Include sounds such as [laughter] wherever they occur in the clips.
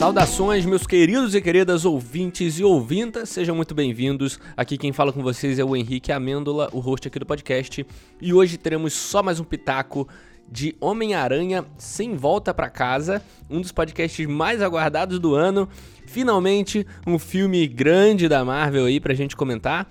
Saudações, meus queridos e queridas ouvintes e ouvintas, sejam muito bem-vindos. Aqui quem fala com vocês é o Henrique Amêndola, o host aqui do podcast, e hoje teremos só mais um pitaco de Homem-Aranha Sem Volta para Casa, um dos podcasts mais aguardados do ano. Finalmente, um filme grande da Marvel aí pra gente comentar.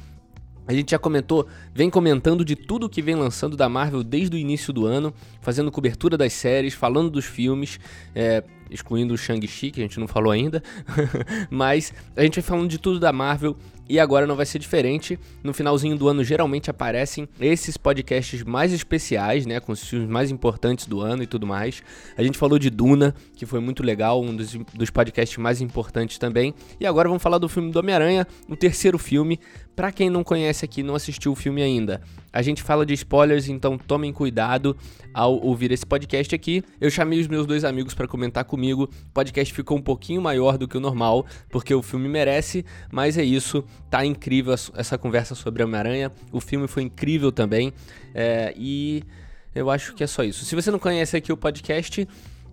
A gente já comentou, vem comentando de tudo que vem lançando da Marvel desde o início do ano, fazendo cobertura das séries, falando dos filmes, é, excluindo o Shang-Chi, que a gente não falou ainda, [laughs] mas a gente vai falando de tudo da Marvel e agora não vai ser diferente. No finalzinho do ano geralmente aparecem esses podcasts mais especiais, né, com os filmes mais importantes do ano e tudo mais. A gente falou de Duna, que foi muito legal, um dos, dos podcasts mais importantes também. E agora vamos falar do filme do Homem-Aranha, o terceiro filme. Para quem não conhece aqui, não assistiu o filme ainda, a gente fala de spoilers, então tomem cuidado ao ouvir esse podcast aqui. Eu chamei os meus dois amigos para comentar comigo. O podcast ficou um pouquinho maior do que o normal, porque o filme merece, mas é isso. Tá incrível essa conversa sobre Homem-Aranha. O filme foi incrível também. É, e eu acho que é só isso. Se você não conhece aqui o podcast,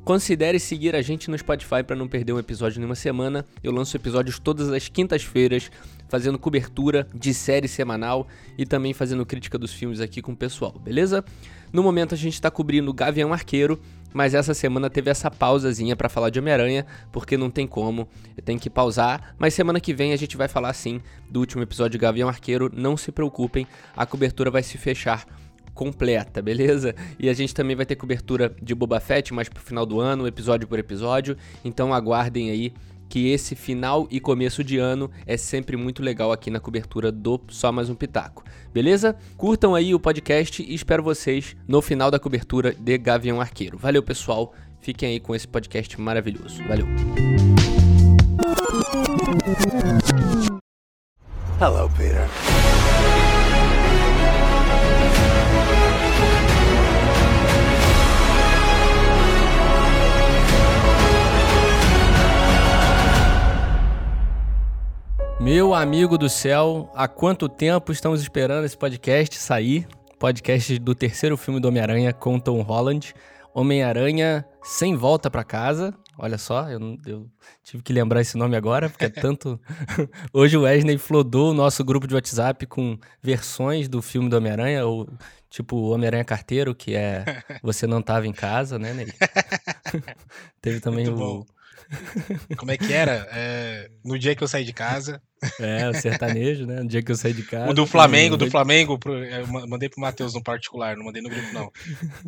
Considere seguir a gente no Spotify para não perder um episódio em uma semana. Eu lanço episódios todas as quintas-feiras, fazendo cobertura de série semanal e também fazendo crítica dos filmes aqui com o pessoal, beleza? No momento a gente está cobrindo Gavião Arqueiro, mas essa semana teve essa pausazinha para falar de Homem-Aranha, porque não tem como, tem que pausar. Mas semana que vem a gente vai falar sim do último episódio de Gavião Arqueiro, não se preocupem, a cobertura vai se fechar completa, beleza? E a gente também vai ter cobertura de Boba Fett mais pro final do ano, episódio por episódio. Então aguardem aí que esse final e começo de ano é sempre muito legal aqui na cobertura do Só Mais Um Pitaco. Beleza? Curtam aí o podcast e espero vocês no final da cobertura de Gavião Arqueiro. Valeu, pessoal. Fiquem aí com esse podcast maravilhoso. Valeu. Hello, Peter. Meu amigo do céu, há quanto tempo estamos esperando esse podcast sair? Podcast do terceiro filme do Homem-Aranha com Tom Holland. Homem-Aranha sem volta para casa. Olha só, eu, eu, tive que lembrar esse nome agora, porque é tanto. [laughs] Hoje o Wesley flodou o nosso grupo de WhatsApp com versões do filme do Homem-Aranha, ou tipo Homem-Aranha Carteiro, que é [laughs] Você Não Tava em Casa, né, Ney? [laughs] Teve também Muito o. Bom. Como é que era? É, no dia que eu saí de casa. É, o sertanejo, né? No dia que eu saí de casa. O do Flamengo, do Flamengo, eu mandei pro Matheus no particular, não mandei no grupo, não.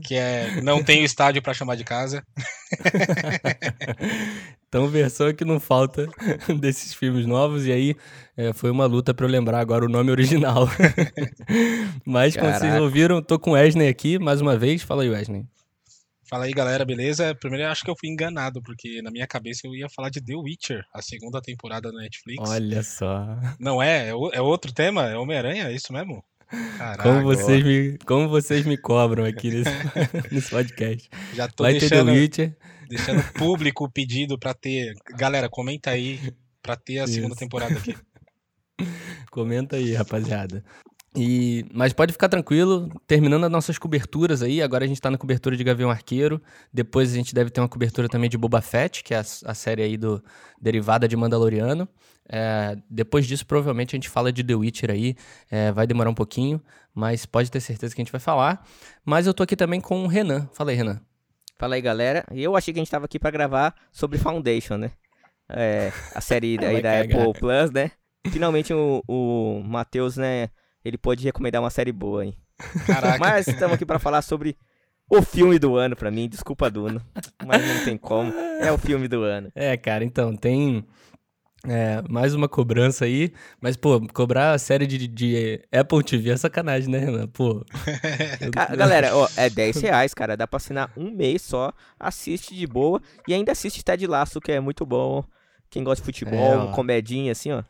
Que é Não tenho estádio para chamar de casa. [laughs] então, versão que não falta [laughs] desses filmes novos, e aí é, foi uma luta para eu lembrar agora o nome original. [laughs] Mas, como vocês ouviram, tô com o Wesley aqui mais uma vez. Fala aí, Wesley. Fala aí, galera, beleza? Primeiro, eu acho que eu fui enganado, porque na minha cabeça eu ia falar de The Witcher, a segunda temporada da Netflix. Olha só. Não é? É outro tema? É Homem-Aranha? É isso mesmo? Caraca, como vocês, me, como vocês me cobram aqui [laughs] nesse, [laughs] nesse podcast. Já tô Vai deixando, ter The Witcher. deixando [laughs] público o pedido pra ter. Galera, comenta aí pra ter a isso. segunda temporada aqui. Comenta aí, rapaziada. E, mas pode ficar tranquilo, terminando as nossas coberturas aí. Agora a gente tá na cobertura de Gavião Arqueiro. Depois a gente deve ter uma cobertura também de Boba Fett, que é a, a série aí do derivada de Mandaloriano. É, depois disso, provavelmente a gente fala de The Witcher aí. É, vai demorar um pouquinho, mas pode ter certeza que a gente vai falar. Mas eu tô aqui também com o Renan. Fala aí, Renan. Fala aí, galera. Eu achei que a gente tava aqui para gravar sobre Foundation, né? É, a série [laughs] aí da Apple Plus, né? Finalmente o, o Matheus, né? Ele pode recomendar uma série boa, hein? Caraca. Mas estamos aqui para falar sobre o filme do ano para mim. Desculpa, Duna, mas não tem como. É o filme do ano. É, cara, então, tem é, mais uma cobrança aí. Mas, pô, cobrar a série de, de Apple TV é sacanagem, né, Renan? Pô. [laughs] Galera, ó, é 10 reais, cara. Dá pra assinar um mês só. Assiste de boa. E ainda assiste Ted Laço, que é muito bom. Quem gosta de futebol, é, comedinha, assim, ó.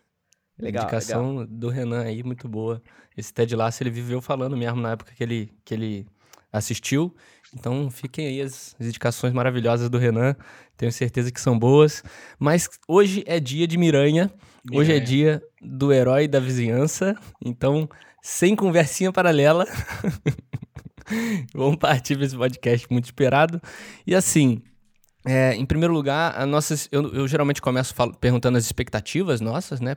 Legal, Indicação legal. do Renan aí, muito boa. Esse Ted Lasso ele viveu falando mesmo na época que ele, que ele assistiu. Então fiquem aí as, as indicações maravilhosas do Renan. Tenho certeza que são boas. Mas hoje é dia de Miranha. Hoje é, é dia do herói da vizinhança. Então, sem conversinha paralela. [laughs] Vamos partir para esse podcast muito esperado. E assim, é, em primeiro lugar, a nossas, eu, eu geralmente começo falo, perguntando as expectativas nossas, né,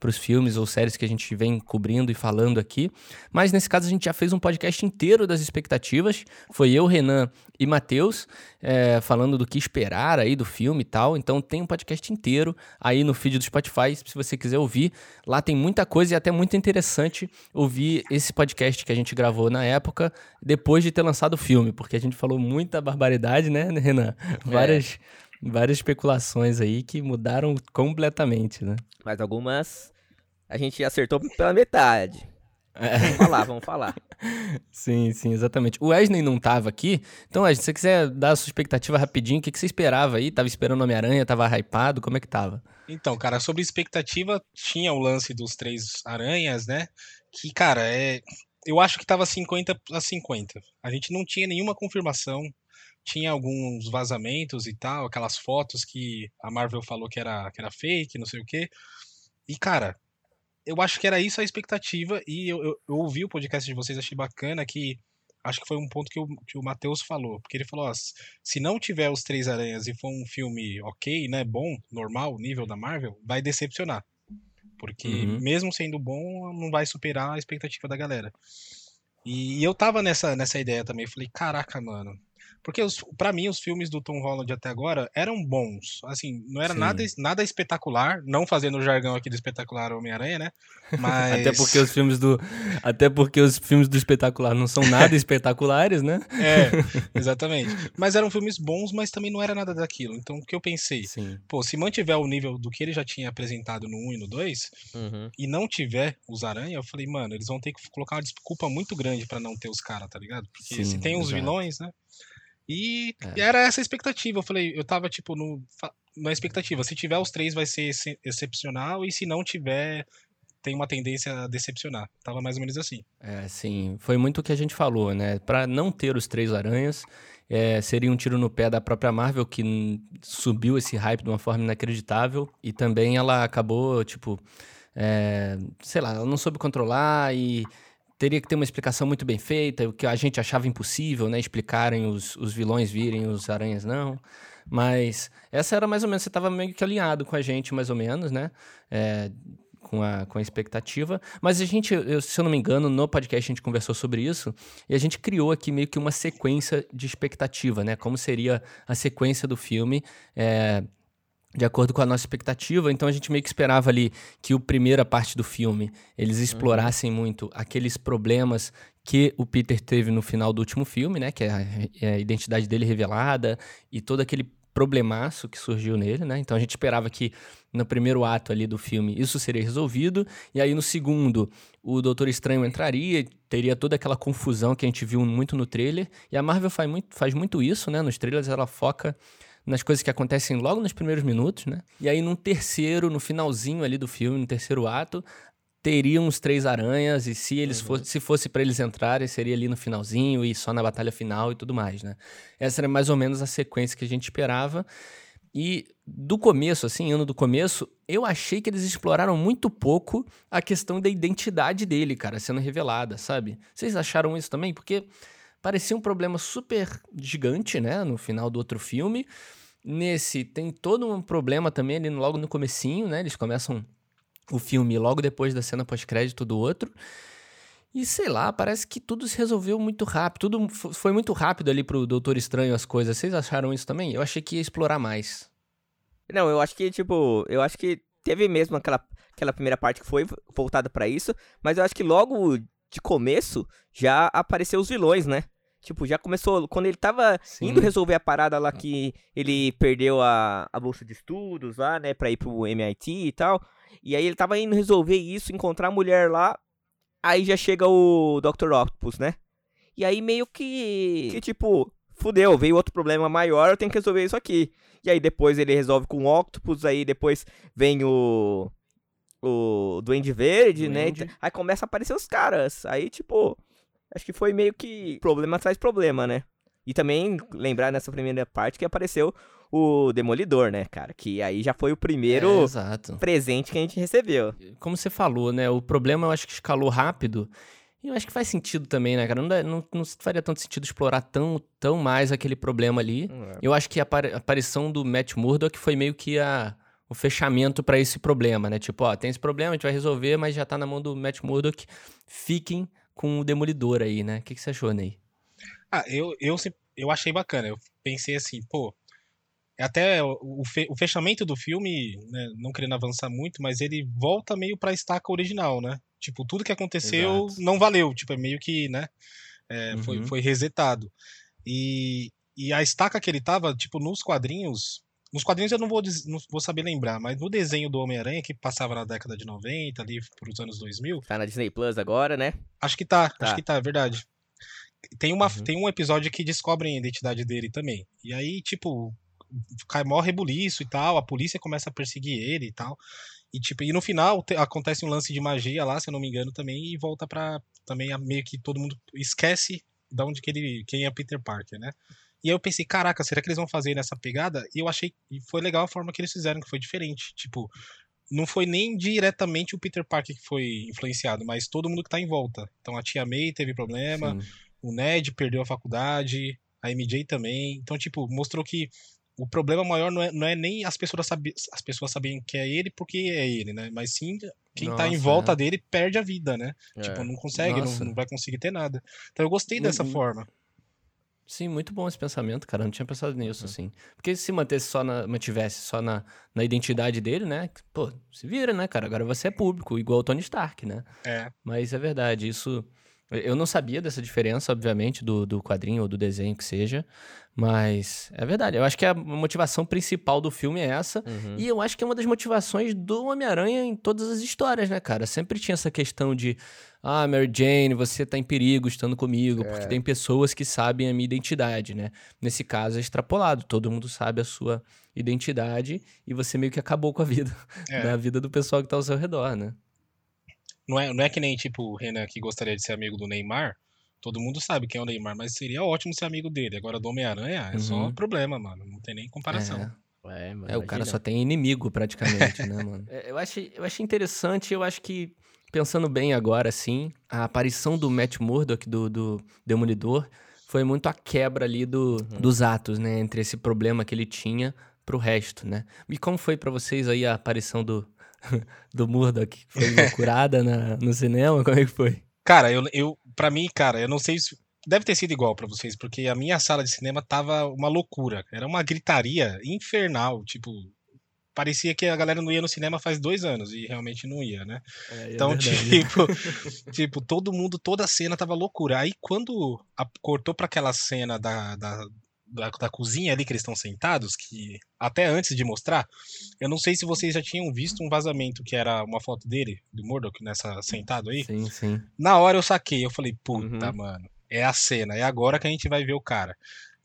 para os filmes ou séries que a gente vem cobrindo e falando aqui. Mas nesse caso a gente já fez um podcast inteiro das expectativas. Foi eu, Renan e Matheus é, falando do que esperar aí do filme e tal. Então tem um podcast inteiro aí no feed do Spotify, se você quiser ouvir. Lá tem muita coisa e é até muito interessante ouvir esse podcast que a gente gravou na época, depois de ter lançado o filme, porque a gente falou muita barbaridade, né, Renan? várias, é. Várias especulações aí que mudaram completamente, né? Mas algumas a gente acertou pela metade. É. Vamos falar, vamos falar. [laughs] sim, sim, exatamente. O Wesley não tava aqui, então, Wesley, se você quiser dar a sua expectativa rapidinho, o que, que você esperava aí? Tava esperando Homem-Aranha, tava hypado, como é que tava? Então, cara, sobre expectativa, tinha o lance dos três aranhas, né? Que, cara, é. Eu acho que tava 50 a 50. A gente não tinha nenhuma confirmação tinha alguns vazamentos e tal, aquelas fotos que a Marvel falou que era, que era fake, não sei o quê. E, cara, eu acho que era isso a expectativa, e eu, eu, eu ouvi o podcast de vocês, achei bacana que acho que foi um ponto que o, que o Matheus falou, porque ele falou, ó, se não tiver os Três Aranhas e for um filme ok, né, bom, normal, nível da Marvel, vai decepcionar. Porque uhum. mesmo sendo bom, não vai superar a expectativa da galera. E eu tava nessa, nessa ideia também, falei, caraca, mano, porque para mim os filmes do Tom Holland até agora eram bons. Assim, não era nada, nada espetacular, não fazendo o jargão aqui do espetacular Homem-Aranha, né? [laughs] Mas até porque os filmes do até porque os filmes do espetacular não são nada [laughs] espetaculares, né? É, [laughs] exatamente. Mas eram filmes bons, mas também não era nada daquilo. Então o que eu pensei, Sim. pô, se mantiver o nível do que ele já tinha apresentado no 1 e no 2 uhum. e não tiver os Aranha, eu falei, mano, eles vão ter que colocar uma desculpa muito grande para não ter os caras, tá ligado? Porque Sim, se tem os exato. vilões, né? E é. era essa a expectativa. Eu falei, eu tava, tipo, no, na expectativa. Se tiver os três, vai ser excepcional. E se não tiver, tem uma tendência a decepcionar. Tava mais ou menos assim. É, sim. Foi muito o que a gente falou, né? Para não ter os três aranhas, é, seria um tiro no pé da própria Marvel, que subiu esse hype de uma forma inacreditável. E também ela acabou, tipo, é, sei lá, ela não soube controlar e teria que ter uma explicação muito bem feita, o que a gente achava impossível, né? Explicarem os, os vilões virem, os aranhas não. Mas essa era mais ou menos, você estava meio que alinhado com a gente, mais ou menos, né? É, com, a, com a expectativa. Mas a gente, eu, se eu não me engano, no podcast a gente conversou sobre isso e a gente criou aqui meio que uma sequência de expectativa, né? Como seria a sequência do filme. É, de acordo com a nossa expectativa. Então a gente meio que esperava ali que o primeira parte do filme eles uhum. explorassem uhum. muito aqueles problemas que o Peter teve no final do último filme, né? Que é a, é a, identidade dele revelada e todo aquele problemaço que surgiu nele, né? Então a gente esperava que no primeiro ato ali do filme isso seria resolvido e aí no segundo o Doutor Estranho entraria, teria toda aquela confusão que a gente viu muito no trailer e a Marvel faz muito, faz muito isso, né? Nos trailers ela foca nas coisas que acontecem logo nos primeiros minutos, né? E aí, num terceiro, no finalzinho ali do filme, no terceiro ato, teriam os três aranhas, e se eles uhum. fosse, se fosse para eles entrarem, seria ali no finalzinho e só na batalha final e tudo mais, né? Essa era mais ou menos a sequência que a gente esperava. E do começo, assim, ano do começo, eu achei que eles exploraram muito pouco a questão da identidade dele, cara, sendo revelada, sabe? Vocês acharam isso também? Porque parecia um problema super gigante, né, no final do outro filme. Nesse tem todo um problema também ali logo no comecinho, né? Eles começam o filme logo depois da cena pós-crédito do outro. E sei lá, parece que tudo se resolveu muito rápido. Tudo foi muito rápido ali pro Doutor Estranho as coisas. Vocês acharam isso também? Eu achei que ia explorar mais. Não, eu acho que, tipo, eu acho que teve mesmo aquela, aquela primeira parte que foi voltada para isso, mas eu acho que logo de começo já apareceu os vilões, né? Tipo, já começou. Quando ele tava Sim. indo resolver a parada lá que ele perdeu a, a bolsa de estudos lá, né? Pra ir pro MIT e tal. E aí ele tava indo resolver isso, encontrar a mulher lá. Aí já chega o Dr. Octopus, né? E aí meio que. Que tipo, fudeu, veio outro problema maior, eu tenho que resolver isso aqui. E aí depois ele resolve com o Octopus, aí depois vem o o Duende Verde, né? Duende. né? Aí começa a aparecer os caras. Aí, tipo, acho que foi meio que problema atrás problema, né? E também lembrar nessa primeira parte que apareceu o Demolidor, né, cara? Que aí já foi o primeiro é, presente que a gente recebeu. Como você falou, né? O problema eu acho que escalou rápido. E eu acho que faz sentido também, né, cara? Não, dá- não, não faria tanto sentido explorar tão, tão mais aquele problema ali. É. Eu acho que a apari- aparição do Matt Murdock foi meio que a, o fechamento pra esse problema, né? Tipo, ó, tem esse problema, a gente vai resolver, mas já tá na mão do Matt Murdock. Fiquem com o Demolidor aí, né? O que, que você achou, Ney? Ah, eu, eu, eu achei bacana. Eu pensei assim, pô. Até o, fe- o fechamento do filme, né, não querendo avançar muito, mas ele volta meio pra estaca original, né? Tipo, tudo que aconteceu Exato. não valeu. Tipo, é meio que, né? é, foi, Uhum. foi resetado. E, e a estaca que ele tava, tipo, nos quadrinhos. Nos quadrinhos eu não vou, não vou saber lembrar, mas no desenho do Homem-Aranha, que passava na década de 90, ali pros anos 2000, Tá na Disney Plus agora, né? Acho que tá, Tá. acho que tá, é verdade. Tem, uma, Uhum. tem um episódio que descobrem a identidade dele também. E aí, tipo, cai mó rebuliço e tal, a polícia começa a perseguir ele e tal. E, tipo, e no final te- acontece um lance de magia lá, se eu não me engano, também, e volta pra. Também meio que todo mundo esquece de onde que ele. quem é Peter Parker, né? E aí eu pensei, caraca, será que eles vão fazer nessa pegada? E eu achei. E foi legal a forma que eles fizeram, que foi diferente. Tipo, não foi nem diretamente o Peter Parker que foi influenciado, mas todo mundo que tá em volta. Então a tia May teve problema, Sim. o Ned perdeu a faculdade, a MJ também. Então, tipo, mostrou que o problema maior não é, não é nem as pessoas, saber, as pessoas saberem que é ele porque é ele, né? Mas sim quem tá em Nossa, volta é. dele perde a vida, né? É. Tipo, não consegue, não, Nossa. não vai conseguir ter nada. Então eu gostei Mu- dessa mu- forma. Sim, muito bom esse pensamento, cara. Eu não tinha pensado nisso, assim. Porque se mantesse só na, mantivesse só na, na identidade dele, né? Pô, se vira, né, cara? Agora você é público, igual o Tony Stark, né? É. Mas é verdade, isso. Eu não sabia dessa diferença, obviamente, do, do quadrinho ou do desenho que seja. Mas é verdade. Eu acho que a motivação principal do filme é essa. Uhum. E eu acho que é uma das motivações do Homem-Aranha em todas as histórias, né, cara? Sempre tinha essa questão de, ah, Mary Jane, você tá em perigo estando comigo, porque tem pessoas que sabem a minha identidade, né? Nesse caso é extrapolado, todo mundo sabe a sua identidade e você meio que acabou com a vida, É. [laughs] da vida do pessoal que tá ao seu redor, né? Não é, não é que nem, tipo, o Renan que gostaria de ser amigo do Neymar. Todo mundo sabe quem é o Neymar, mas seria ótimo ser amigo dele. Agora, do Homem-Aranha é só Uhum. problema, mano. Não tem nem comparação. É. É, mano, É, o cara só tem inimigo praticamente, né, mano? [laughs] É, Eu achei, eu achei interessante, eu acho que, pensando bem agora, assim, a aparição do Matt Murdock, do, do Demolidor, foi muito a quebra ali do, dos atos, né, entre esse problema que ele tinha pro resto, né? E como foi pra vocês aí a aparição do, [laughs] do Murdock? Foi loucurada na, no cinema? Como é que foi? Cara, eu, eu, pra mim, cara, eu não sei se. Deve ter sido igual pra vocês, porque a minha sala de cinema tava uma loucura. Era uma gritaria infernal. Tipo, parecia que a galera não ia no cinema faz dois anos e realmente não ia, né? É, Então, [laughs] tipo, tipo, todo mundo, toda a cena tava loucura. Aí quando a- cortou pra aquela cena da, da, da, da cozinha ali que eles estão sentados, que até antes de mostrar, eu não sei se vocês já tinham visto um vazamento que era uma foto dele, do Murdoch, nessa sentado aí. Sim, sim. Na hora eu saquei, eu falei, puta, Uhum. mano, é a cena, é agora que a gente vai ver o cara.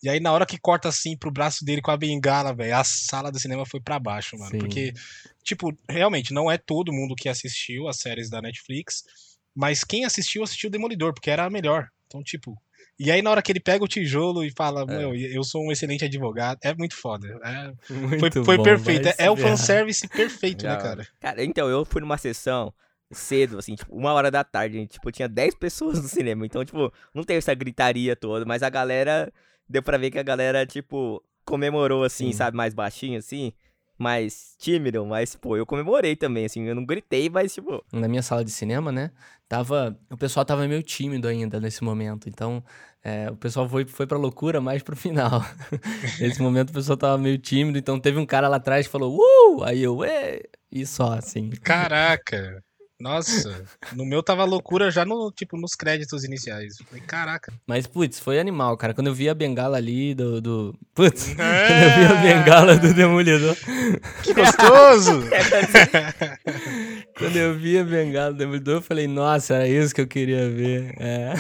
E aí, na hora que corta assim pro braço dele com a bengala, velho, a sala do cinema foi pra baixo, mano. Sim. Porque, tipo, realmente, não é todo mundo que assistiu as séries da Netflix, mas quem assistiu, assistiu Demolidor, porque era a melhor. Então, tipo. E aí, na hora que ele pega o tijolo e fala, É. meu, eu sou um excelente advogado, é muito foda. É, foi Muito foi bom, perfeito. É, é o ferrar. fanservice perfeito, né, cara? Cara, então, eu fui numa sessão cedo, assim, tipo, uma hora da tarde, tipo, tinha 10 pessoas no cinema, então, tipo, não teve essa gritaria toda, mas a galera, deu pra ver que a galera, tipo, comemorou, assim, Sim. sabe, mais baixinho, assim, mais tímido, mas, pô, eu comemorei também, assim, eu não gritei, mas, tipo, na minha sala de cinema, né? Tava, o pessoal tava meio tímido ainda nesse momento. Então, é, o pessoal foi, foi pra loucura mais pro [laughs] final. nesse momento o pessoal tava meio tímido. Então, teve um cara lá atrás que falou, uh! Aí eu, ué! E só, assim. Caraca! Nossa, no meu tava loucura já no, tipo, nos créditos iniciais. Falei, caraca. Mas, putz, foi animal, cara. Quando eu vi a bengala ali do. do... Putz! [laughs] Quando eu vi a bengala do Demolidor. Que gostoso! [laughs] [laughs] Quando eu vi a bengala do Demolidor, eu falei, nossa, era isso que eu queria ver. É.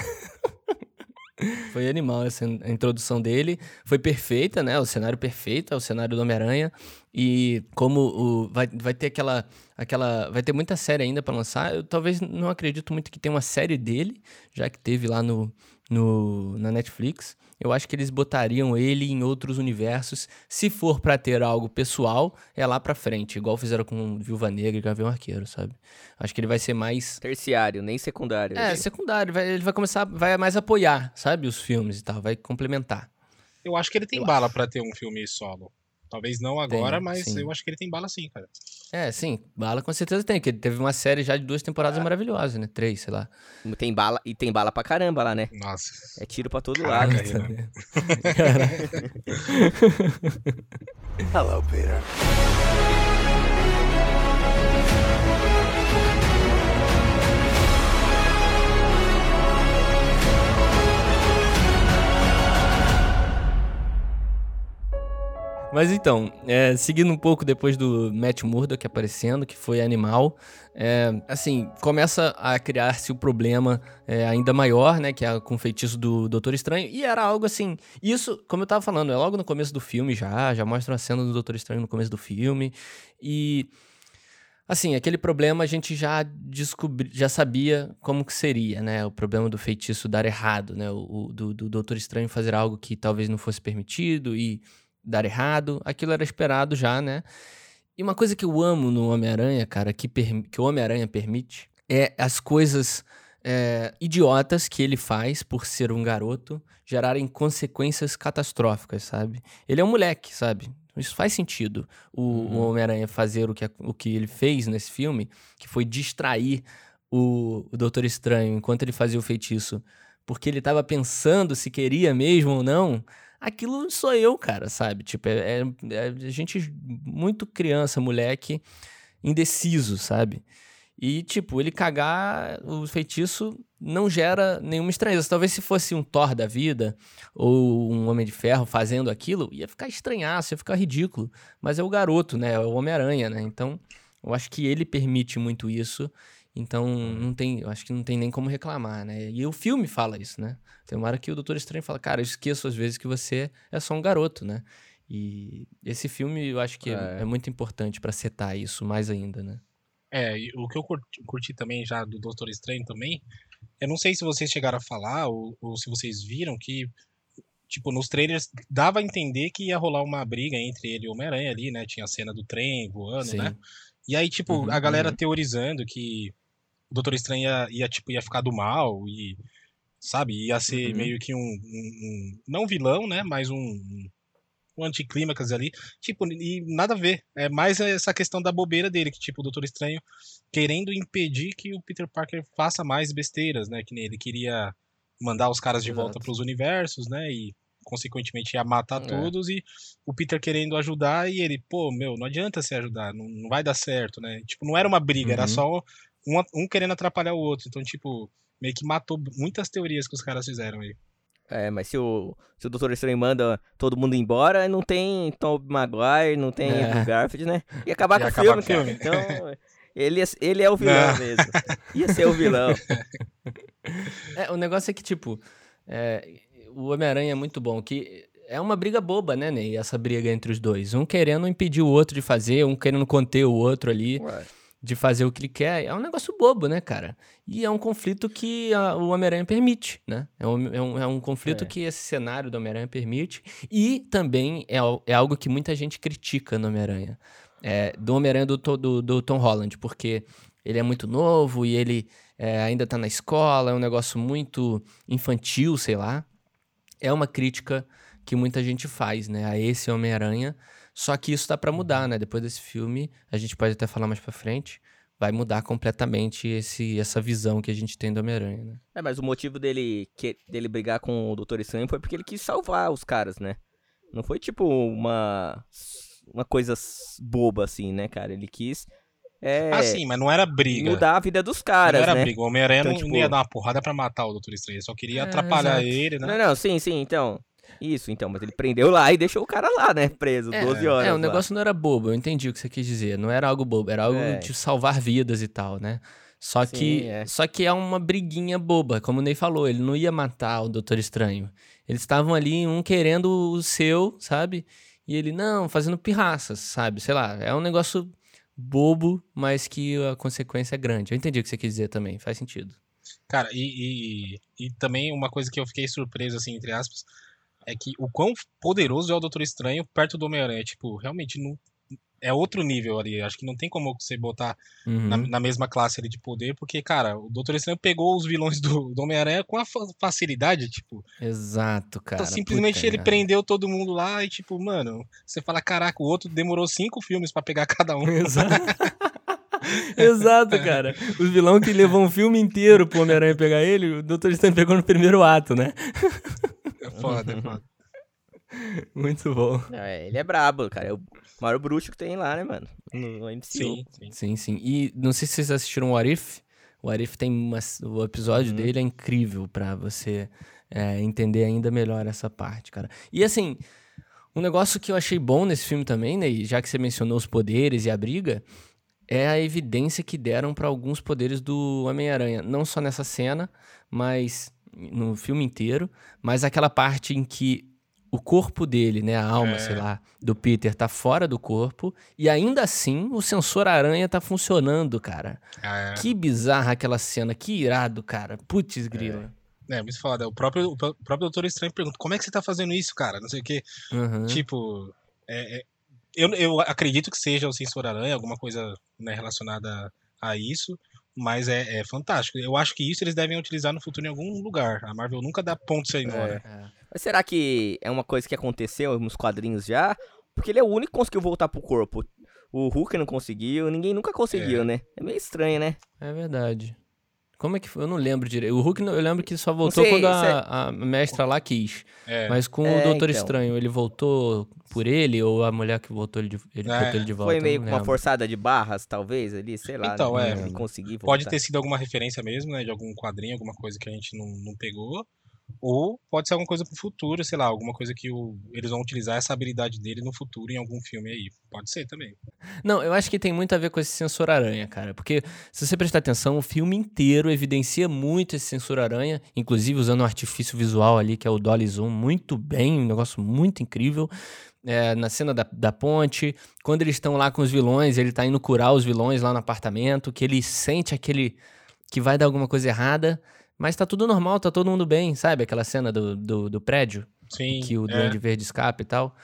foi animal essa introdução dele. Foi perfeita, né? O cenário perfeito, é o cenário do Homem-Aranha. E como o, vai, vai ter aquela, aquela. Vai ter muita série ainda para lançar. Eu talvez não acredito muito que tenha uma série dele, já que teve lá no, no, na Netflix. Eu acho que eles botariam ele em outros universos. Se for para ter algo pessoal, é lá pra frente, igual fizeram com Viúva Negra e Gavião Arqueiro, sabe? Acho que ele vai ser mais. Terciário, nem secundário. É, secundário. Vai, ele vai começar, vai mais apoiar, sabe? Os filmes e tal, vai complementar. Eu acho que ele tem eu bala para ter um filme solo. Talvez não agora, tem, mas sim. eu acho que ele tem bala sim, cara. É, sim, bala com certeza tem, porque ele teve uma série já de duas temporadas ah. maravilhosas, né? Três, sei lá. Tem bala, e tem bala pra caramba lá, né? Nossa. É tiro pra todo [laughs] Caraca, lado. Né? Hello, Peter. Mas então, é, seguindo um pouco depois do Matt Murdock aparecendo, que foi animal, é, assim, começa a criar-se o problema é, ainda maior, né, que é com o feitiço do Doutor Estranho, e era algo assim, isso, como eu tava falando, é logo no começo do filme já, já mostra a cena do Doutor Estranho no começo do filme, e... Assim, aquele problema a gente já descobri, já sabia como que seria, né? O problema do feitiço dar errado, né? O do, do Doutor Estranho fazer algo que talvez não fosse permitido e dar errado, aquilo era esperado já, né? E uma coisa que eu amo no Homem-Aranha, cara, que, que o Homem-Aranha permite, é as coisas é, idiotas que ele faz por ser um garoto gerarem consequências catastróficas, sabe? Ele é um moleque, sabe? Isso faz sentido. O, uhum. o Homem-Aranha fazer o que, o que ele fez nesse filme, que foi distrair o, o Doutor Estranho enquanto ele fazia o feitiço, porque ele estava pensando se queria mesmo ou não aquilo sou eu, cara, sabe? Tipo, é, é, é gente muito criança, moleque, indeciso, sabe? E, tipo, ele cagar o feitiço não gera nenhuma estranheza. Talvez se fosse um Thor da vida ou um Homem de Ferro fazendo aquilo, ia ficar estranhaço, ia ficar ridículo. Mas é o garoto, né? É o Homem-Aranha, né? Então, eu acho que ele permite muito isso. Então, não tem, eu acho que não tem nem como reclamar, né? E o filme fala isso, né? Tem uma hora que o Doutor Estranho fala, cara, eu esqueço às vezes que você é só um garoto, né? E esse filme eu acho que é, é muito importante para setar isso mais ainda, né? É, o que eu curti, curti, também já do Doutor Estranho também, eu não sei se vocês chegaram a falar ou, ou se vocês viram que, tipo, nos trailers dava a entender que ia rolar uma briga entre ele e o Homem-Aranha ali, né? Tinha a cena do trem voando, Sim. né? E aí, tipo, uhum, a galera uhum. teorizando que o Doutor Estranho ia, ia, tipo, ia ficar do mal e, sabe, ia ser uhum. meio que um, um, um, não vilão, né, mas um, um anticlímax ali, tipo, e nada a ver, é mais essa questão da bobeira dele, que tipo, o Doutor Estranho querendo impedir que o Peter Parker faça mais besteiras, né, que ele queria mandar os caras de Exato. volta para os universos, né, e consequentemente ia matar é. todos e o Peter querendo ajudar e ele, pô, meu, não adianta se ajudar, não, não vai dar certo, né? Tipo, não era uma briga, uhum. era só um, um querendo atrapalhar o outro. Então, tipo, meio que matou muitas teorias que os caras fizeram aí. É, mas se o, se o Doutor Estranho manda todo mundo embora, não tem Tom Maguire, não tem é. Garfield, né? Ia acabar Ia com o filme, cara. Então, ele, ele é o vilão não. mesmo. Ia ser o vilão. [laughs] É, o negócio é que, tipo, é, o Homem-Aranha é muito bom, que é uma briga boba, né, Ney? Essa briga entre os dois. Um querendo impedir o outro de fazer, um querendo conter o outro ali. Ué de fazer o que ele quer, é um negócio bobo, né, cara? E é um conflito que a, o Homem-Aranha permite, né? É um, é um, é um conflito é. que esse cenário do Homem-Aranha permite. E também é, é algo que muita gente critica no Homem-Aranha. É, do Homem-Aranha do, do, do, Tom Holland, porque ele é muito novo e ele é, ainda tá na escola, é um negócio muito infantil, sei lá. É uma crítica que muita gente faz, né, a esse Homem-Aranha. Só que isso tá para mudar, né? Depois desse filme, a gente pode até falar mais para frente, vai mudar completamente esse, essa visão que a gente tem do Homem-Aranha, né? É, mas o motivo dele, que, dele brigar com o Doutor Estranho foi porque ele quis salvar os caras, né? Não foi tipo uma uma coisa boba assim, né, cara? Ele quis é, ah, sim, mas não era briga. Mudar a vida dos caras, não era né? briga. O Homem-Aranha então, não, tipo... ia dar uma porrada pra matar o Doutor Estranho. Ele só queria é, atrapalhar exato. ele, né? Não, não, sim, sim. Então, isso, então, mas ele prendeu lá e deixou o cara lá, né? Preso, é, 12 horas. É, o negócio não era bobo, eu entendi o que você quis dizer. Não era algo bobo, era algo é. de salvar vidas e tal, né? Só Sim, que, é. só que é uma briguinha boba, como o Ney falou, ele não ia matar o Doutor Estranho. Eles estavam ali, um querendo o seu, sabe? E ele, não, fazendo pirraças, sabe? Sei lá, é um negócio bobo, mas que a consequência é grande. Eu entendi o que você quis dizer também, faz sentido. Cara, e, e, e também uma coisa que eu fiquei surpreso, assim, entre aspas, é que o quão poderoso é o Doutor Estranho perto do Homem-Aranha. Tipo, realmente não. É outro nível ali. Acho que não tem como você botar Uhum. na, na mesma classe ali de poder, porque, cara, o Doutor Estranho pegou os vilões do, do Homem-Aranha com a fa- facilidade, tipo. Exato, cara. então, simplesmente puta ele merda. prendeu todo mundo lá e, tipo, mano, você fala, caraca, o outro demorou cinco filmes pra pegar [laughs] cada um. Exato. [laughs] Exato, cara. Os vilão que levou um filme inteiro pro Homem-Aranha pegar ele, o Doutor Estranho pegou no primeiro ato, né? [laughs] É foda, é foda. [laughs] Muito bom. É, ele é brabo, cara. É o maior bruxo que tem lá, né, mano? No, no MCU. Sim, sim. Sim, sim. E não sei se vocês assistiram o What If. O What If tem uma, o episódio Uhum. dele é incrível pra você é, entender ainda melhor essa parte, cara. E assim, um negócio que eu achei bom nesse filme também, né, e já que você mencionou os poderes e a briga, é a evidência que deram pra alguns poderes do Homem-Aranha. Não só nessa cena, mas no filme inteiro, mas aquela parte em que o corpo dele, né, a alma, É. sei lá, do Peter tá fora do corpo e ainda assim o sensor aranha tá funcionando, cara. É, Que bizarra aquela cena, que irado, cara. Putz, grila. é muito foda. O próprio, o próprio Doutor Estranho pergunta, como é que você tá fazendo isso, cara? Não sei o quê. Uhum. Tipo, é- é- eu, eu acredito que seja o Sensor Aranha, alguma coisa né, relacionada a isso, mas é, é fantástico. Eu acho que isso eles devem utilizar no futuro em algum lugar. A Marvel nunca dá ponto sem nó, né? É. Mas será que é uma coisa que aconteceu nos quadrinhos já? Porque ele é o único que conseguiu voltar pro corpo. O Hulk não conseguiu, ninguém nunca conseguiu, né? É meio estranho, né? É verdade. Como é que foi? Eu não lembro direito. O Hulk, eu lembro que só voltou sei, quando a, a mestra lá quis. É, Mas com É, o Doutor então. Estranho, ele voltou por ele ou a mulher que voltou ele de, ele É, botou ele de volta? Foi meio com uma forçada de barras, talvez, ali, sei lá. Então, né? é. Ele conseguir voltar. Pode ter sido alguma referência mesmo, né? De algum quadrinho, alguma coisa que a gente não, não pegou. Ou pode ser alguma coisa pro futuro, sei lá, alguma coisa que o- eles vão utilizar essa habilidade dele no futuro em algum filme aí. Pode ser também. Não, eu acho que tem muito a ver com esse sensor aranha, cara. Porque se você prestar atenção, o filme inteiro evidencia muito esse sensor aranha, inclusive usando um artifício visual ali, que é o Dolly Zoom, muito bem, um negócio muito incrível. É, na cena da, da ponte, quando eles estão lá com os vilões, ele tá indo curar os vilões lá no apartamento, que ele sente aquele. que vai dar alguma coisa errada, mas tá tudo normal, tá todo mundo bem, sabe? Aquela cena do, do, do prédio Sim. que o é. Duende Verde escapa e tal.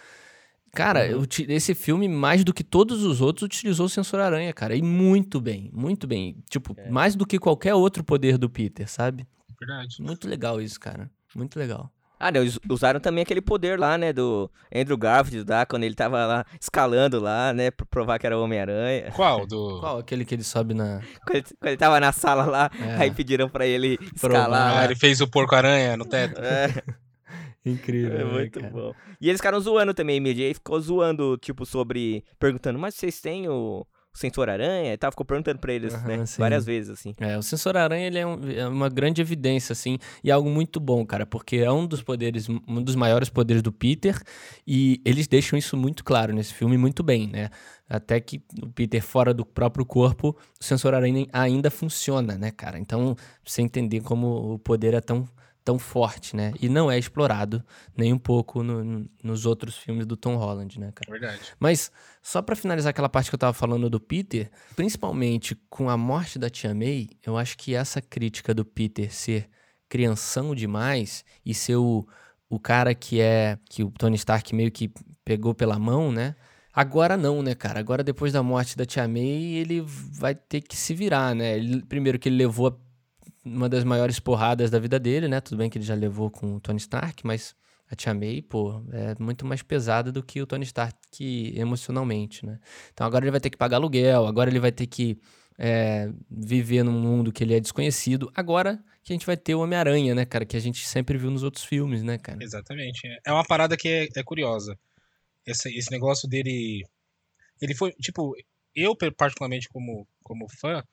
Cara, eu ti- esse filme, mais do que todos os outros, utilizou o sensor aranha, cara. E muito bem, muito bem. Tipo, mais do que qualquer outro poder do Peter, sabe? Verdade. Muito legal isso, cara. Muito legal. Ah, não, eles usaram também aquele poder lá, né, do Andrew Garfield lá, quando ele tava lá escalando lá, né, pra provar que era o Homem-Aranha. Qual? Do. [laughs] Qual? Aquele que ele sobe na. Quando, ele- quando ele tava na sala lá, É. aí pediram pra ele escalar Ah, ele fez o porco-aranha no teto. É, [laughs] Incrível. é né, muito cara? bom. E eles ficaram zoando também, o MJ ficou zoando, tipo, sobre... Perguntando, mas vocês têm o sensor aranha? E tal, ficou perguntando pra eles, Aham, né, sim. várias vezes, assim. É, o sensor aranha ele é, um- é uma grande evidência, assim, e é algo muito bom, cara, porque é um dos poderes, um dos maiores poderes do Peter, e eles deixam isso muito claro nesse filme, muito bem, né? Até que o Peter fora do próprio corpo, o sensor aranha ainda funciona, né, cara? Então, pra você entender como o poder é tão, tão forte, né? E não é explorado nem um pouco no- no- nos outros filmes do Tom Holland, né, cara? Verdade. Mas, só pra finalizar aquela parte que eu tava falando do Peter, principalmente com a morte da Tia May, eu acho que essa crítica do Peter ser crianção demais e ser o, o cara que é. que o Tony Stark meio que pegou pela mão, né? Agora não, né, cara? Agora, depois da morte da Tia May, ele vai ter que se virar, né? Ele- primeiro que ele levou a- uma das maiores porradas da vida dele, né? Tudo bem que ele já levou com o Tony Stark, mas a Tia May, pô, é muito mais pesada do que o Tony Stark emocionalmente, né? Então agora ele vai ter que pagar aluguel, agora ele vai ter que é, viver num mundo que ele é desconhecido. Agora que a gente vai ter o Homem-Aranha, né, cara? Que a gente sempre viu nos outros filmes, né, cara? Exatamente. É uma parada que é, é curiosa. Esse, esse negócio dele. Ele foi. Tipo, eu, particularmente, como, como fã,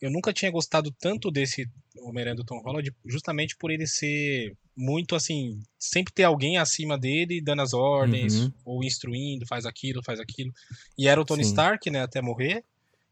eu nunca tinha gostado tanto desse Homem-Aranha do Tom Holland, justamente por ele ser muito assim. Sempre ter alguém acima dele dando as ordens, Uhum. ou instruindo, faz aquilo, faz aquilo. E era o Tony Sim. Stark, né, até morrer.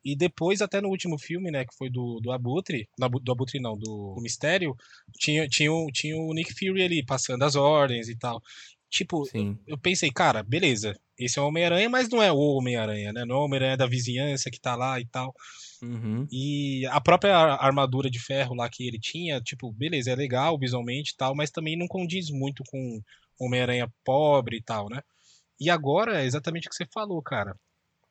E depois, até no último filme, né, que foi do, do Abutre, do Abutre não, do, do Mistério, tinha, tinha, o, tinha o Nick Fury ali, passando as ordens e tal. Tipo, eu, eu, pensei, cara, beleza, esse é o Homem-Aranha, mas não é o Homem-Aranha, né? Não é o Homem-Aranha da vizinhança que tá lá e tal. Uhum. E a própria armadura de ferro lá que ele tinha, tipo, beleza, é legal visualmente e tal, mas também não condiz muito com Homem-Aranha pobre e tal, né? E agora é exatamente o que você falou, cara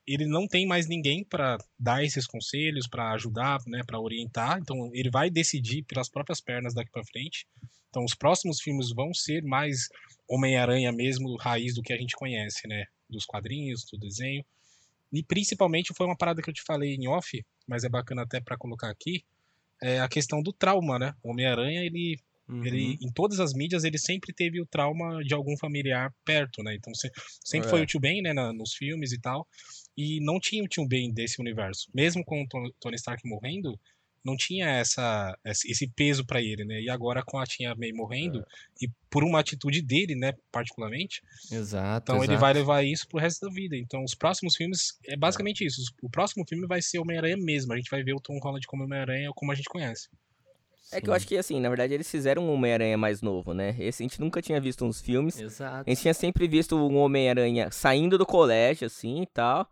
ele não tem mais ninguém para dar esses conselhos, para ajudar, né, para orientar. Então ele vai decidir pelas próprias pernas daqui para frente. Então os próximos filmes vão ser mais Homem-Aranha mesmo, raiz do que a gente conhece, né, dos quadrinhos, do desenho. E principalmente foi uma parada que eu te falei em off, mas é bacana até para colocar aqui, é a questão do trauma, né? O Homem-Aranha, ele Uhum. Ele, em todas as mídias, ele sempre teve o trauma de algum familiar perto, né? Então sempre é. foi o tio Ben, né? Na, nos filmes e tal. E não tinha o tio Ben desse universo. Mesmo com o Tony Stark morrendo, não tinha essa, esse peso para ele, né? E agora com a Tia May morrendo, é. e por uma atitude dele, né, particularmente. Exato. Então exato. ele vai levar isso pro resto da vida. Então os próximos filmes é basicamente isso. O próximo filme vai ser Homem-Aranha mesmo. A gente vai ver o Tom Holland como Homem-Aranha como a gente conhece. É que eu acho que, assim, na verdade eles fizeram um Homem-Aranha mais novo, né? Esse a gente nunca tinha visto nos filmes. Exato. A gente tinha sempre visto um Homem-Aranha saindo do colégio, assim, e tal.